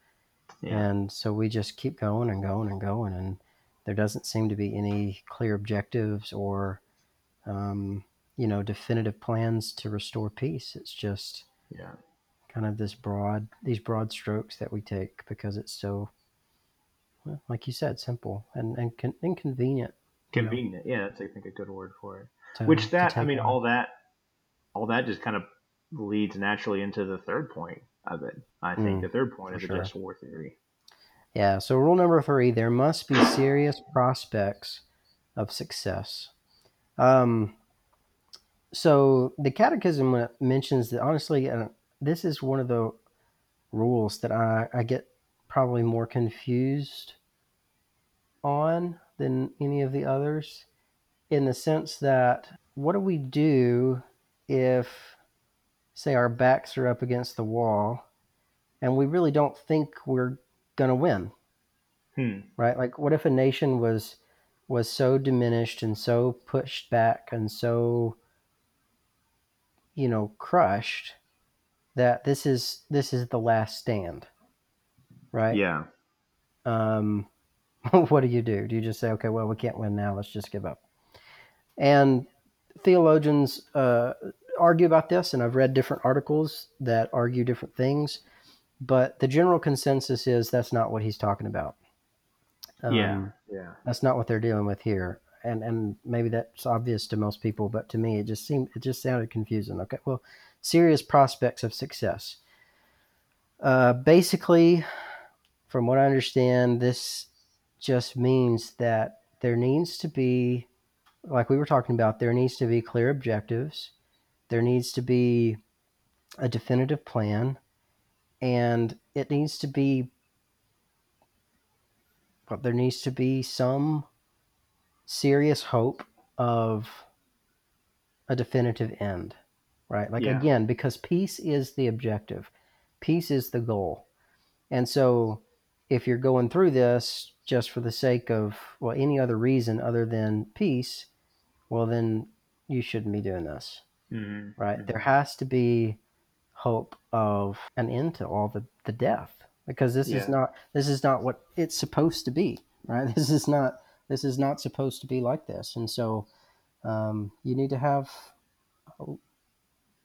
Yeah. and so we just keep going and going and going and there doesn't seem to be any clear objectives or um, you know definitive plans to restore peace it's just yeah. kind of this broad these broad strokes that we take because it's so well, like you said simple and, and con- inconvenient you know, Convenient. Yeah, that's I think a good word for it. to- Which that I mean, on. all that, all that just kind of leads naturally into the third point of it. I think Mm, the third point is sure. the just war theory. Yeah, so rule number three there must be serious prospects of success. Um, so the catechism uh, mentions that honestly, uh, this is one of the rules that I, I get probably more confused on than any of the others in the sense that what do we do if, say, our backs are up against the wall and we really don't think we're going to win? Hmm. right like what if a nation was was so diminished and so pushed back and so you know crushed that this is this is the last stand right Yeah. um <laughs> what do you do do you just say okay well we can't win now let's just give up and theologians uh, argue about this and i've read different articles that argue different things but the general consensus is that's not what he's talking about yeah. Um, Yeah. that's not what they're dealing with here and and maybe that's obvious to most people but to me it just seemed it just sounded confusing. Okay well serious prospects of success. Uh, basically from what i understand this just means that there needs to be like we were talking about there needs to be clear objectives. There needs to be a definitive plan. And it needs to be but there needs to be some serious hope of a definitive end right like Yeah. again because peace is the objective peace is the goal and so if you're going through this just for the sake of well any other reason other than peace well then you shouldn't be doing this Mhm. right? Mhm. There has to be hope of an end to all the, the death because this is not this is not what it's supposed to be, right? <laughs> This is not this is not supposed to be like this, and so um, you need to have a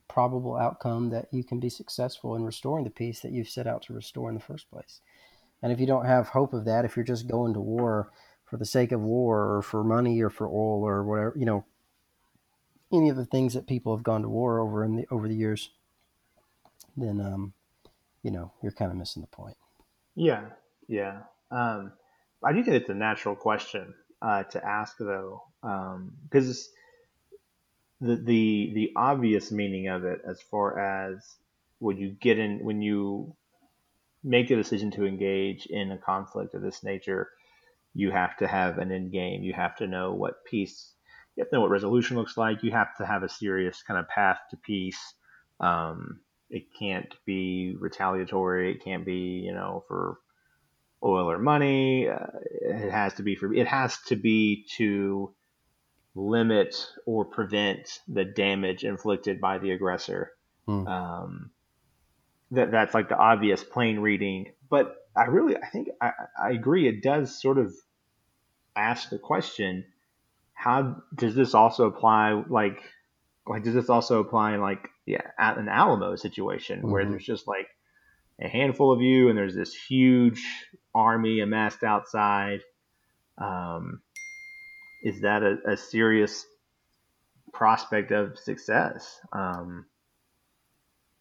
probable outcome that you can be successful in restoring the peace that you've set out to restore in the first place. And if you don't have hope of that, if you're just going to war for the sake of war or for money or for oil or whatever, you know, any of the things that people have gone to war over in the over the years, then um, you know you're kind of missing the point. Yeah. Yeah. Um, I do think it's a natural question uh, to ask, though, because the the the obvious meaning of it, as far as when you get in, when you make the decision to engage in a conflict of this nature, you have to have an end game. You have to know what peace. You have to know what resolution looks like. You have to have a serious kind of path to peace. Um, it can't be retaliatory. It can't be, you know, for oil or money. Uh, it has to be for. It has to be to limit or prevent the damage inflicted by the aggressor. Hmm. Um, that that's like the obvious plain reading, but I really I think I, I agree. It does sort of ask the question: How does this also apply? Like, like does this also apply in like yeah at an Alamo situation mm-hmm. where there's just like a handful of you and there's this huge army amassed outside? Um, is that a, a serious prospect of success? Um,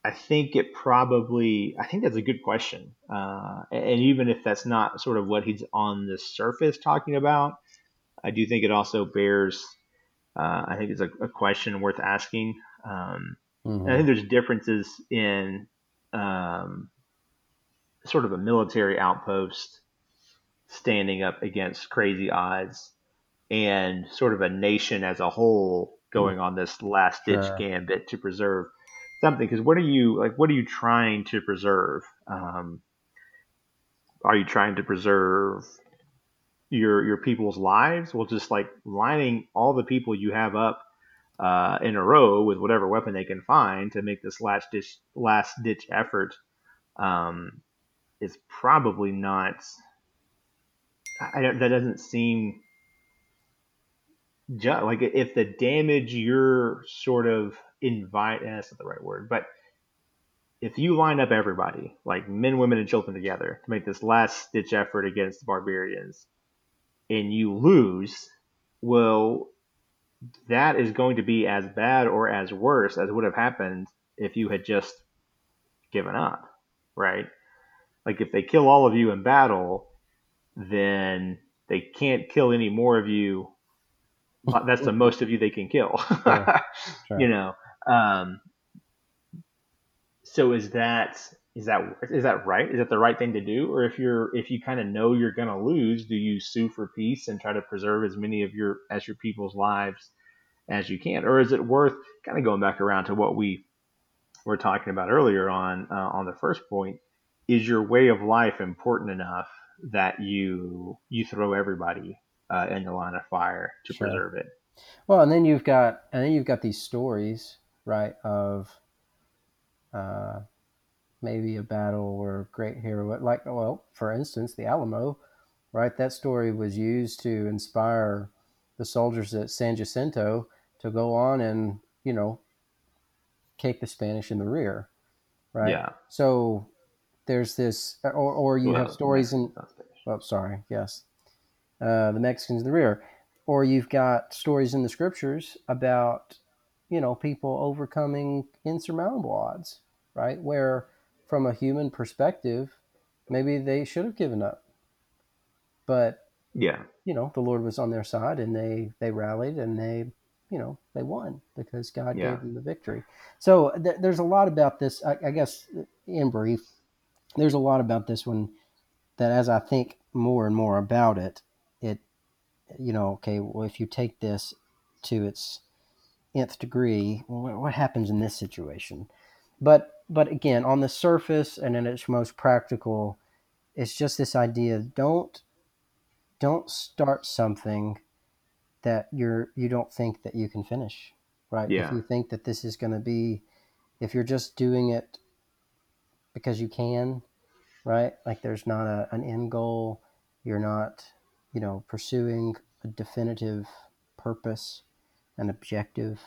I think it probably, I think that's a good question. Uh, and even if that's not sort of what he's on the surface talking about, I do think it also bears, uh, I think it's a, a, question worth asking. Um, mm-hmm. I think there's differences in um, sort of a military outpost standing up against crazy odds and sort of a nation as a whole going on this last ditch gambit to preserve something. Because what are you like what are you trying to preserve? Um, are you trying to preserve your your people's lives? Well just like lining all the people you have up uh, in a row with whatever weapon they can find to make this last ditch last ditch effort um, is probably not I, that doesn't seem just like if the damage you're sort of invite eh, that's not the right word but if you line up everybody like men women and children together to make this last stitch effort against the barbarians and you lose well that is going to be as bad or as worse as would have happened if you had just given up right like if they kill all of you in battle then they can't kill any more of you <laughs> that's the most of you they can kill. yeah, <laughs> sure. You know. Um, so is that is that is that right? Is that the right thing to do? Or if you're if you kind of know you're going to lose, do you sue for peace and try to preserve as many of your as your people's lives as you can? Or is it worth kind of going back around to what we were talking about earlier on uh, on the first point? Is your way of life important enough that you you throw everybody uh, in the line of fire to sure. preserve it. Well, and then you've got and then you've got these stories, right, of uh, maybe a battle or a great hero, like well, for instance, the Alamo, right? That story was used to inspire the soldiers at San Jacinto to go on and you know take the Spanish in the rear, right? Yeah. So there's this, or, or you well, have stories in. Oh, sorry. Yes, uh, the Mexicans in the rear. Or you've got stories in the scriptures about, you know, people overcoming insurmountable odds, right? Where, from a human perspective, maybe they should have given up. But, yeah, you know, the Lord was on their side and they, they rallied and they, you know, they won because God yeah. gave them the victory. So th- there's a lot about this. I, I guess, in brief, there's a lot about this one that as I think more and more about it, it you know okay well if you take this to its nth degree well, what happens in this situation but but again on the surface and in its most practical it's just this idea don't don't start something that you're you don't think that you can finish right yeah. if you think that this is going to be if you're just doing it because you can right like there's not a, an end goal you're not you know, pursuing a definitive purpose and objective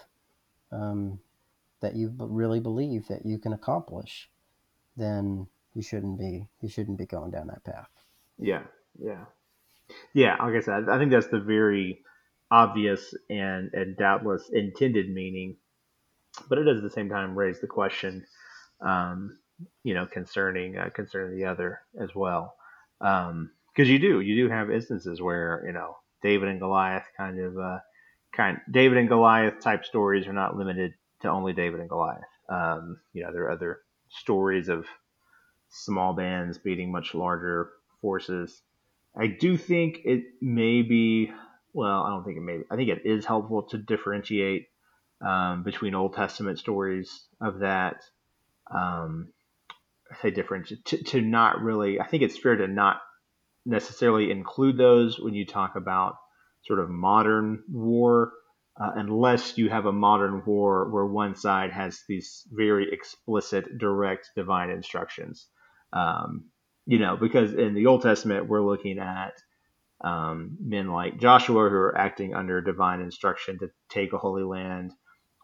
um, that you really believe that you can accomplish, then you shouldn't be you shouldn't be going down that path. Yeah, yeah, yeah. Like I said, I think that's the very obvious and and doubtless intended meaning, but it does at the same time raise the question, um, you know, concerning uh, concerning the other as well. Um, because you do you do have instances where you know David and Goliath kind of uh, kind David and Goliath type stories are not limited to only David and Goliath. Um, you know there are other stories of small bands beating much larger forces. I do think it may be well I don't think it may be, I think it is helpful to differentiate um, between Old Testament stories of that. Um, I say different to, to not really. I think it's fair to not necessarily include those when you talk about sort of modern war uh, unless you have a modern war where one side has these very explicit, direct divine instructions. Um, you know, because in the Old Testament, we're looking at um, men like Joshua who are acting under divine instruction to take a holy land,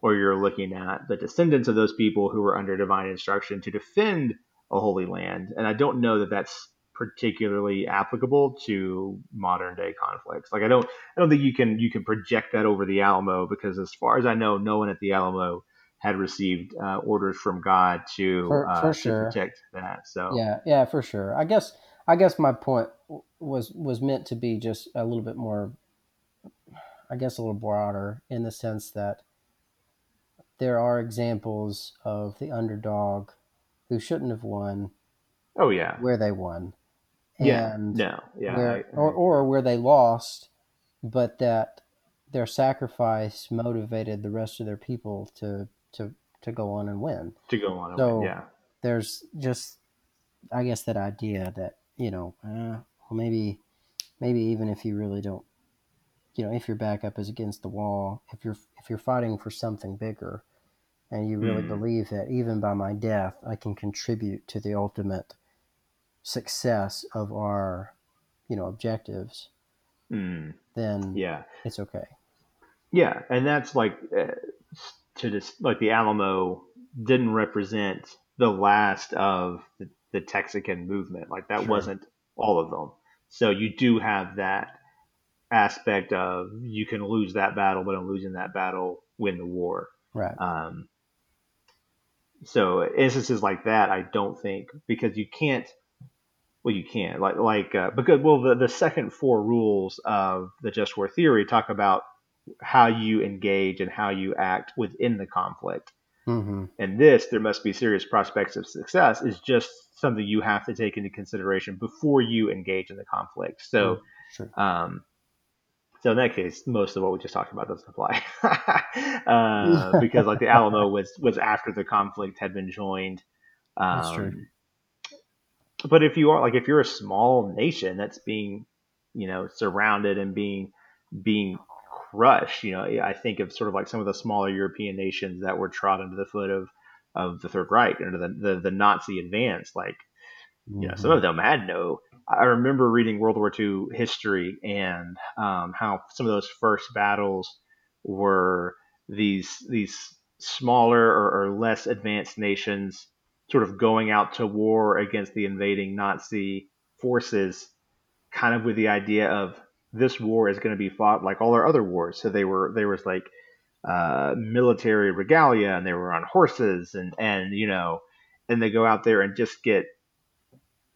or you're looking at the descendants of those people who were under divine instruction to defend a holy land. And I don't know that that's particularly applicable to modern day conflicts. Like I don't I don't think you can you can project that over the Alamo because as far as I know, no one at the Alamo had received uh, orders from God to For- uh, for to protect that. So Yeah, yeah, for sure. I guess I guess my point was was meant to be just a little bit more I guess a little broader in the sense that there are examples of the underdog who shouldn't have won oh yeah where they won. yeah no yeah where, I- or, or where they lost, but that their sacrifice motivated the rest of their people to to to go on and win. to go on. So- yeah There's just, I guess, that idea that you know, uh, well, maybe, maybe even if you really don't, you know, if your backup is against the wall, if you're if you're fighting for something bigger, and you really Hmm. believe that even by my death, I can contribute to the ultimate success of our, you know, objectives, Mm, then yeah it's okay. Yeah, and that's like uh, to just like the Alamo didn't represent the last of the, the Texican movement. Like that Sure. wasn't all of them. So you do have that aspect of you can lose that battle, but in losing that battle, win the war. Right. Um, so instances like that, I don't think because you can't. Well, you can't like like uh, because well the the second four rules of the just war theory talk about how you engage and how you act within the conflict. Mm-hmm. And this, there must be serious prospects of success, is just something you have to take into consideration before you engage in the conflict. So, Sure. um, so in that case, most of what we just talked about doesn't apply, <laughs> uh, <laughs> because like the Alamo was was after the conflict had been joined. Um, That's true. But if you are like if you're a small nation that's being, you know, surrounded and being being crushed, you know, I think of sort of like some of the smaller European nations that were trod under the foot of of the Third Reich under the the, the Nazi advance, like you know, Mm-hmm. some of them had no. I remember reading World War II history and um, how some of those first battles were these these smaller or, or less advanced nations sort of going out to war against the invading Nazi forces, kind of with the idea of this war is going to be fought like all our other wars. So they were there was like uh, military regalia and they were on horses and and you know and they go out there and just get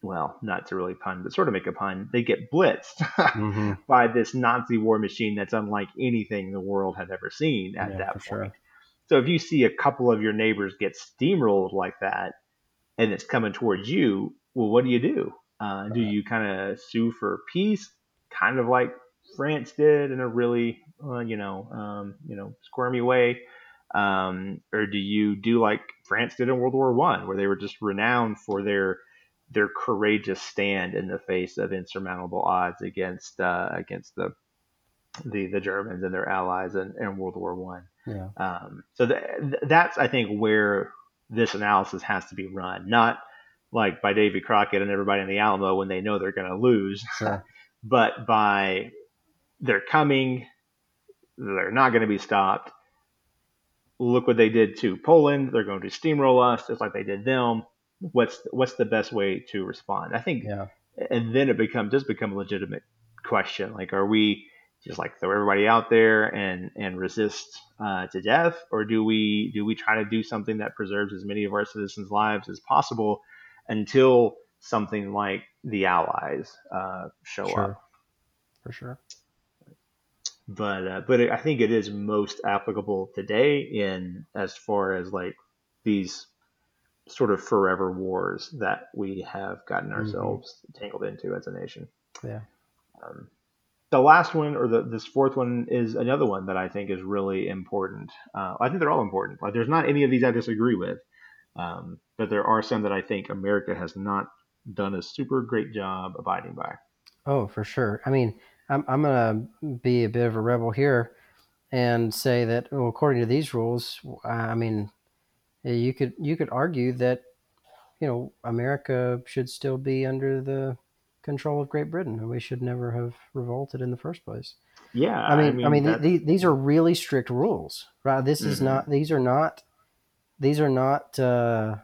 well, not to really pun, but sort of make a pun, they get blitzed Mm-hmm. <laughs> by this Nazi war machine that's unlike anything the world had ever seen at Yeah, that point. sure. So if you see a couple of your neighbors get steamrolled like that, and it's coming towards you, well, what do you do? Uh, Do you kind of sue for peace, kind of like France did in a really, uh, you know, um, you know, squirmy way, um, or do you do like France did in World War One, where they were just renowned for their their courageous stand in the face of insurmountable odds against uh, against the, the the Germans and their allies in, in World War One. Yeah. Um, so th- th- that's I think where this analysis has to be run, not like by Davy Crockett and everybody in the Alamo when they know they're going to lose, <laughs> Sure. but by they're coming, they're not going to be stopped. Look what they did to Poland. They're going to steamroll us just like they did them. What's what's the best way to respond? I think Yeah. and then it become does become a legitimate question. Like, are we just like throw everybody out there and and resist uh, to death, or do we do we try to do something that preserves as many of our citizens' lives as possible until something like the Allies uh, show Sure. up? For sure. But uh, but I think it is most applicable today in as far as like these sort of forever wars that we have gotten Mhm. ourselves tangled into as a nation. Yeah. Um, the last one, or the, this fourth one, is another one that I think is really important. Uh, I think they're all important. Like, there's not any of these I disagree with, um, but there are some that I think America has not done a super great job abiding by. Oh, for sure. I mean, I'm I'm gonna be a bit of a rebel here. and say that, well, according to these rules, I mean, you could you could argue that you know America should still be under the control of Great Britain, and we should never have revolted in the first place. Yeah, I mean, I mean, these, these are really strict rules, right? This is Mhm. not; these are not, these are not uh,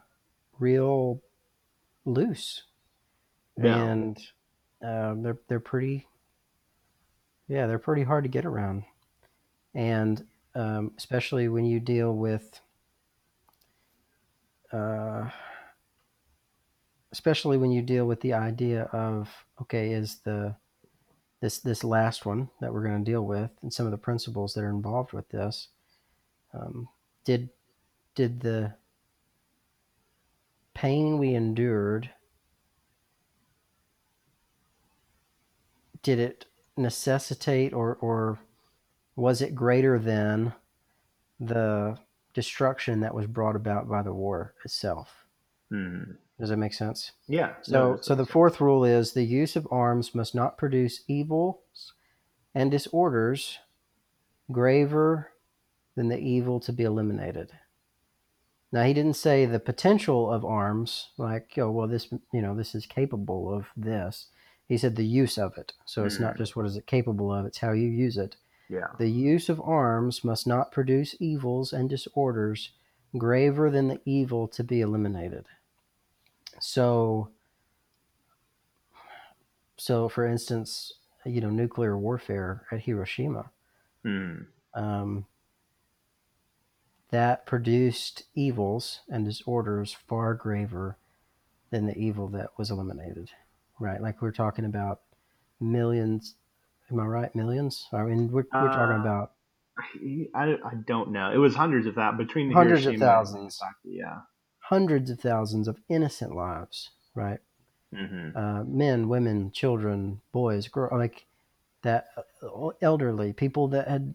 real loose, No. and uh, they're they're pretty, yeah, they're pretty hard to get around, and um, especially when you deal with, uh, especially when you deal with the idea of okay, is the this this last one that we're going to deal with and some of the principles that are involved with this um, did did the pain we endured did it necessitate or or was it greater than the destruction that was brought about by the war itself Mhm. does that make sense Yeah. so, so the fourth rule is the use of arms must not produce evils and disorders graver than the evil to be eliminated. Now, he didn't say the potential of arms, like, oh, well, this, you know, this is capable of this. He said the use of it. So it's not Mhm. just what is it capable of; it's how you use it. Yeah. The use of arms must not produce evils and disorders graver than the evil to be eliminated. So, so for instance, you know, nuclear warfare at Hiroshima, Mhm. um, that produced evils and disorders far graver than the evil that was eliminated. Right? Like we're talking about millions. Am I right? Millions? I mean, we're, we're talking Uh, about I, I, don't know. It was hundreds of that between the Hundreds of Hiroshima and thousands. Nagasaki, Yeah. hundreds of thousands of innocent lives, right? hmm Uh, men, women, children, boys, girl, like that, uh, elderly people that had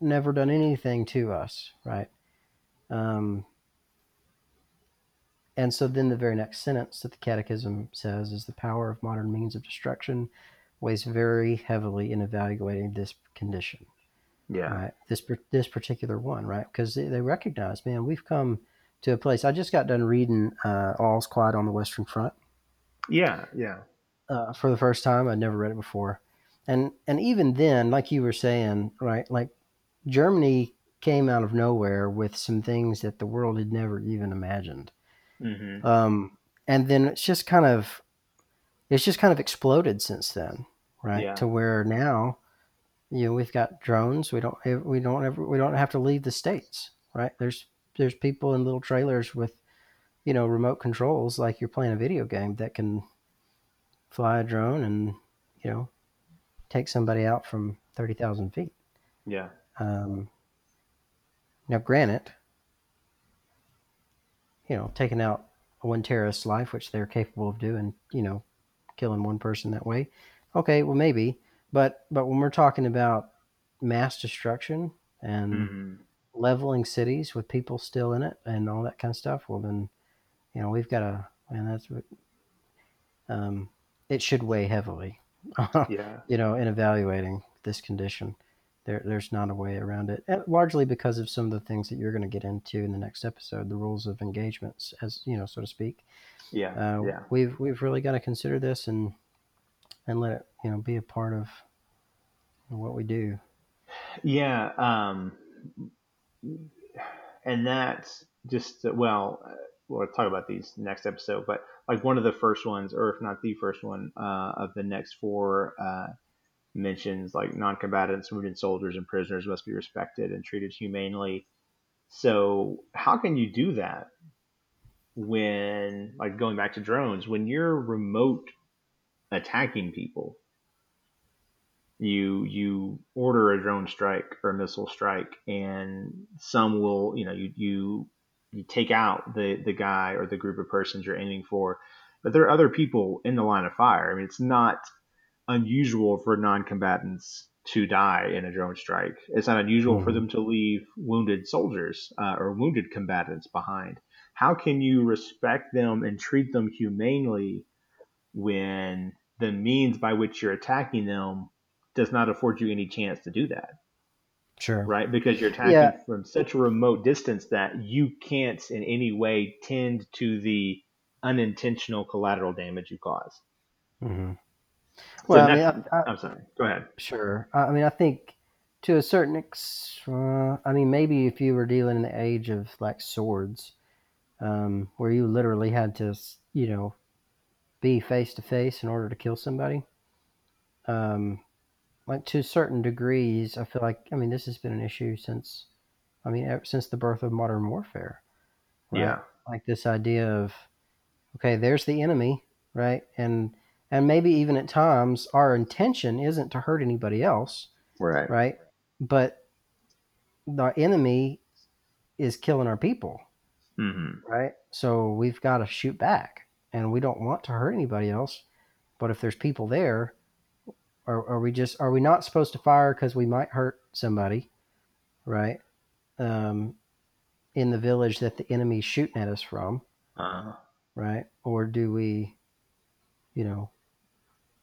never done anything to us, right? Um, and so then the very next sentence that the Catechism says is the power of modern means of destruction weighs very heavily in evaluating this condition. Yeah. right? This this particular one, right? Because they, they recognize, man, we've come to a place. I just got done reading uh, All's Quiet on the Western Front Yeah. Yeah. uh, for the first time. I'd never read it before, and and even then, like you were saying, right? Like Germany came out of nowhere with some things that the world had never even imagined, hmm um, and then it's just kind of it's just kind of exploded since then, right? Yeah. To where now, you know, we've got drones. We don't we don't ever we don't have to leave the states, right? There's there's people in little trailers with you know remote controls like you're playing a video game that can fly a drone and you know take somebody out from 30,000 feet. Yeah. Um, now, granted, you know, taking out one terrorist's life, which they're capable of doing, you know, killing one person that way. Okay, well, maybe, but but when we're talking about mass destruction and hmm leveling cities with people still in it and all that kind of stuff, well, then, you know, we've got to, and that's what, um, it should weigh heavily, <laughs> Yeah. you know, in evaluating this condition. There, there's not a way around it, and largely because of some of the things that you're going to get into in the next episode, the rules of engagements, as you know, so to speak. Yeah. Uh, yeah. We've we've really got to consider this and and let it, you know, be a part of what we do. Yeah. Um, and that's just well, uh, we'll talk about these next episode, but like one of the first ones, or if not the first one, uh, of the next four uh, mentions like non-combatants, wounded soldiers, and prisoners must be respected and treated humanely. So how can you do that when, like, going back to drones, when you're remote attacking people? you you order a drone strike or a missile strike and some will you know you you you take out the the guy or the group of persons you're aiming for but there are other people in the line of fire i mean it's not unusual for non-combatants to die in a drone strike it's not unusual for Mhm. them to leave wounded soldiers uh, or wounded combatants behind how can you respect them and treat them humanely when the means by which you're attacking them does not afford you any chance to do that. Sure. Right, because you're attacking Yeah. from such a remote distance that you can't in any way tend to the unintentional collateral damage you cause. hmm So Well, I mean, next, I, I, I'm sorry. Go ahead. sure. I I mean, I think to a certain extent, uh, I mean, maybe if you were dealing in the age of like swords, um, where you literally had to, you know, be face to face in order to kill somebody. Um, like to certain degrees, I feel like, I mean, this has been an issue since, I mean, ever since the birth of modern warfare, right? Yeah. Like this idea of, okay, there's the enemy, right? And and maybe even at times our intention isn't to hurt anybody else, Right. right? But the enemy is killing our people, Mm-hmm. right? So we've got to shoot back, and we don't want to hurt anybody else. But if there's people there, are, are we just are we not supposed to fire because we might hurt somebody, right? Um, in the village that the enemy's shooting at us from, Uh, right? Or do we, you know,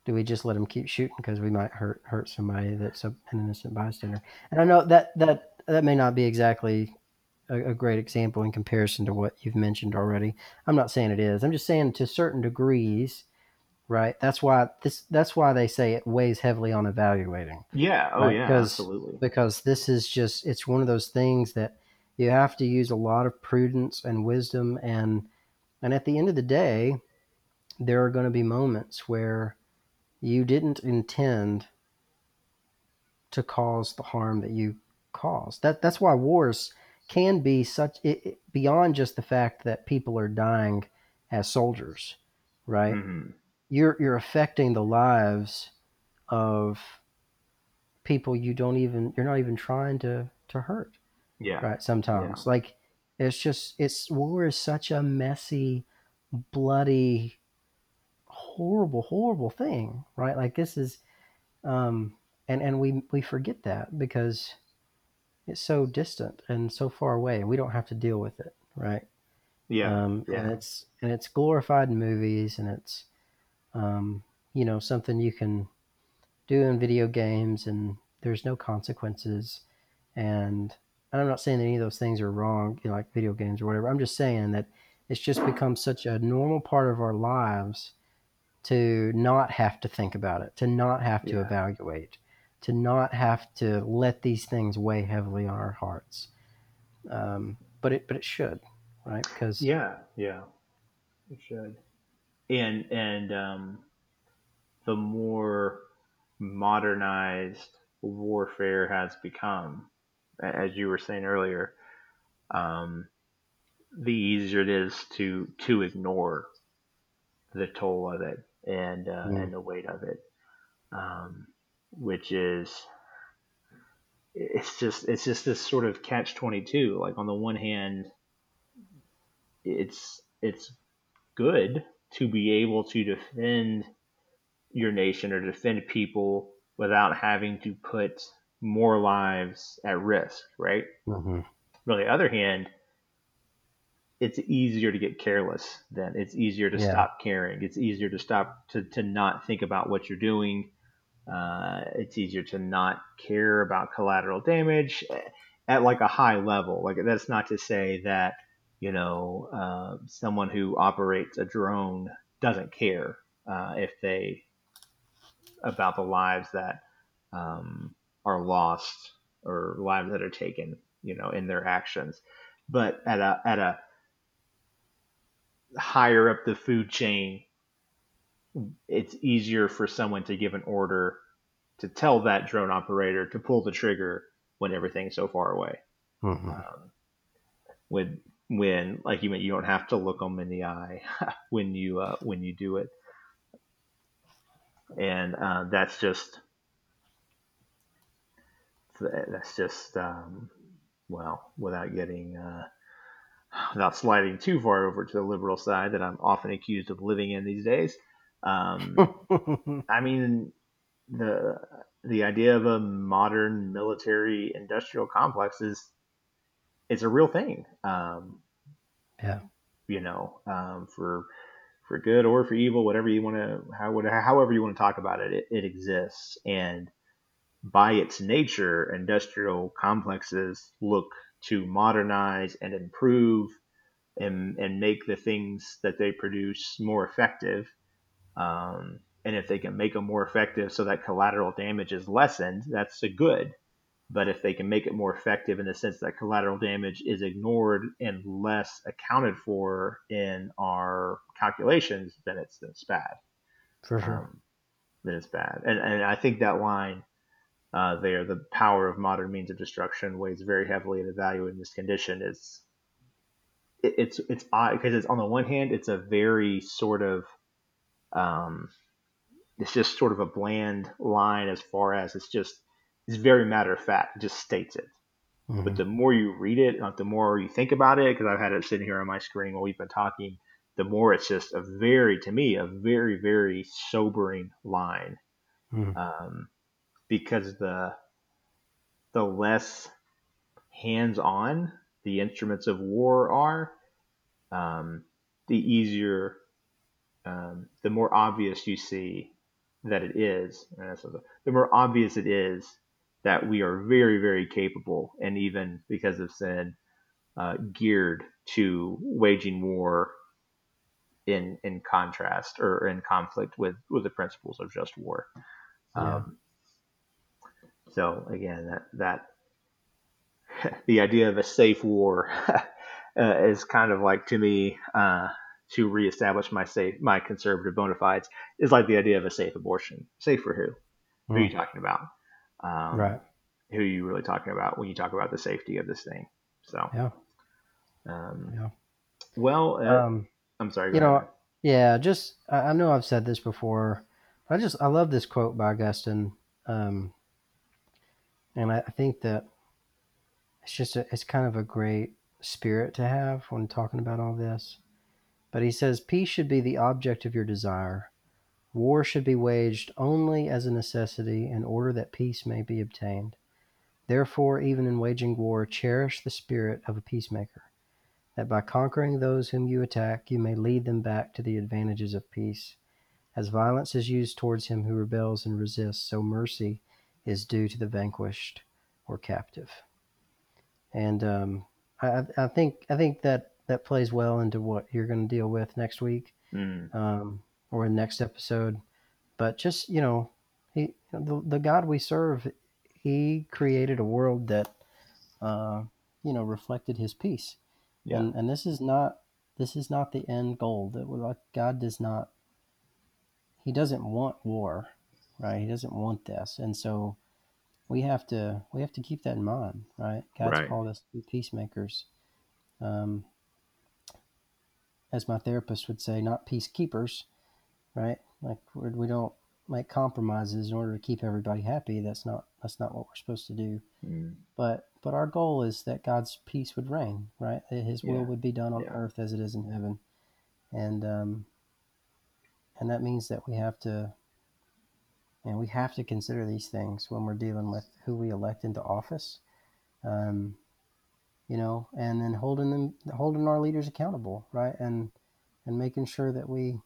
do we just let them keep shooting because we might hurt hurt somebody that's a, an innocent bystander? And I know that that that may not be exactly a, a great example in comparison to what you've mentioned already. I'm not saying it is. I'm just saying to certain degrees, right? That's why this that's why they say it weighs heavily on evaluating yeah. Oh, Right, yeah. 'cause- Absolutely. because this is just it's one of those things that you have to use a lot of prudence and wisdom and and at the end of the day there are going to be moments where you didn't intend to cause the harm that you caused that that's why wars can be such it, it- beyond just the fact that people are dying as soldiers right? Hmm you're you're affecting the lives of people you don't even you're not even trying to to hurt Yeah. right sometimes. Like it's just it's war is such a messy bloody horrible horrible thing right? Like this is um and and we we forget that because it's so distant and so far away and we don't have to deal with it right Yeah. um, yeah. and it's and it's glorified in movies, and it's um, you know something you can do in video games, and there's no consequences. And I'm not saying that any of those things are wrong, you know, like video games or whatever. I'm just saying that it's just become such a normal part of our lives to not have to think about it, to not have to Yeah. evaluate, to not have to let these things weigh heavily on our hearts. Um, but it but it should, right? Because Yeah, yeah, it should. And and um, the more modernized warfare has become, as you were saying earlier, um, the easier it is to to ignore the toll of it and uh, and the weight of it, um, which is it's just it's just this sort of catch twenty two. Like on the one hand, it's it's good to be able to defend your nation or defend people without having to put more lives at risk, right? Mhm. But on the other hand, it's easier to get careless then. It's easier to Yeah. stop caring. It's easier to stop to, to not think about what you're doing. Uh, it's easier to not care about collateral damage at like a high level. Like that's not to say that you know uh, someone who operates a drone doesn't care uh, if they about the lives that um, are lost or lives that are taken, you know, in their actions. But at a at a higher up the food chain, it's easier for someone to give an order to tell that drone operator to pull the trigger when everything's so far away. Mhm. Um, when when like you mean you don't have to look them in the eye <laughs> when you uh, when you do it, and uh, that's just that's just um, well without getting uh, without sliding too far over to the liberal side that I'm often accused of living in these days. Um, <laughs> I mean, the the idea of a modern military industrial complex is it's a real thing. Um, Yeah. You know, um, for for good or for evil, whatever you want to, how would, however you want to talk about it, it, it exists, and by its nature, industrial complexes look to modernize and improve and, and make the things that they produce more effective. Um, and if they can make them more effective so that collateral damage is lessened, that's a good. But if they can make it more effective in the sense that collateral damage is ignored and less accounted for in our calculations, then it's, then it's bad. For sure. Um, then it's bad. And, and I think that line uh, there, the power of modern means of destruction weighs very heavily in evaluating this condition. Is it, it's it's odd because it's on the one hand, it's a very sort of um, it's just sort of a bland line as far as it's just it's very matter of fact. It just states it. Mm-hmm. But the more you read it, like the more you think about it, because I've had it sitting here on my screen while we've been talking, the more it's just a very, to me, a very, very sobering line. Mm-hmm. Um, because the the less hands-on the instruments of war are, um, the easier, um, the more obvious you see that it is, the more obvious it is that we are very, very capable, and even because of sin, uh, geared to waging war in in contrast or in conflict with with the principles of just war. Yeah. Um, so again, that that <laughs> the idea of a safe war <laughs> uh, is kind of like to me uh, to reestablish my safe my conservative bona fides is like the idea of a safe abortion. Safe for who? Who are you mm. talking about? Um, right. Who are you really talking about when you talk about the safety of this thing? So yeah. Um, yeah. Well, uh, um, I'm sorry. You know, ahead. yeah. Just I, I, know I've said this before. I just I love this quote by Augustine, um, and I, I think that it's just a, it's kind of a great spirit to have when talking about all this. But he says, Peace should be the object of your desire. War should be waged only as a necessity in order that peace may be obtained. Therefore, even in waging war, cherish the spirit of a peacemaker, that by conquering those whom you attack, you may lead them back to the advantages of peace. As violence is used towards him who rebels and resists, so mercy is due to the vanquished or captive. And um, I, I think I think that that plays well into what you're going to deal with next week mm. um, or in next episode. But just you know, he the, the God we serve, he created a world that uh, you know reflected His peace, yeah. and and this is not this is not the end goal. That like God does not He doesn't want war, right? He doesn't want this, and so we have to we have to keep that in mind, right? God's right. called us to be peacemakers. Um, as my therapist would say, not peacekeepers, right? Like we don't make compromises in order to keep everybody happy. That's not that's not what we're supposed to do. Mm. But but our goal is that God's peace would reign, right? That His yeah. will would be done on yeah. earth as it is in heaven, and um, and that means that we have to, and we have to consider these things when we're dealing with who we elect into office. Um, you know, and then holding them, holding our leaders accountable, right, and and making sure that we,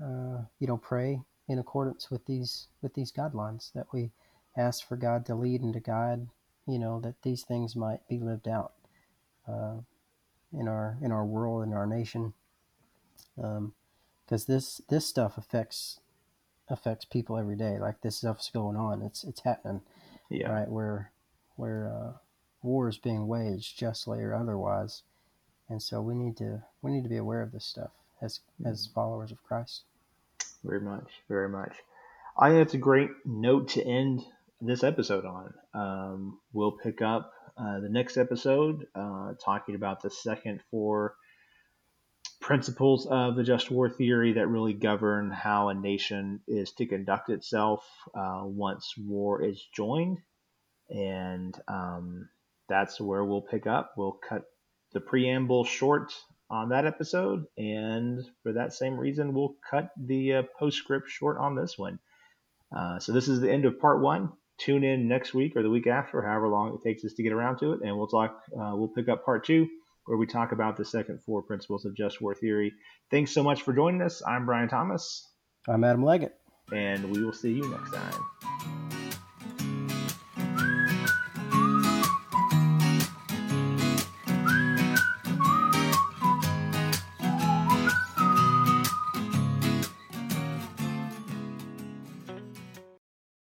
uh, you know, pray in accordance with these with these guidelines that we ask for God to lead and to guide, you know, that these things might be lived out uh, in our in our world in our nation, because um, this this stuff affects affects people every day. Like this stuff's going on. It's it's happening. Yeah. Right. Where where uh, war is being waged, justly or otherwise. And so we need to we need to be aware of this stuff as as mm-hmm. followers of Christ. Very much, very much. I think it's a great note to end this episode on. Um, we'll pick up uh, the next episode uh, talking about the second four principles of the just war theory that really govern how a nation is to conduct itself uh, once war is joined. And um, that's where we'll pick up. We'll cut the preamble short on that episode, and for that same reason, we'll cut the uh, postscript short on this one. Uh, so this is the end of part one. Tune in next week or the week after, however long it takes us to get around to it, and we'll talk. Uh, we'll pick up part two, where we talk about the second four principles of just war theory. Thanks so much for joining us. I'm Brian Thomas. I'm Adam Leggett, and we will see you next time.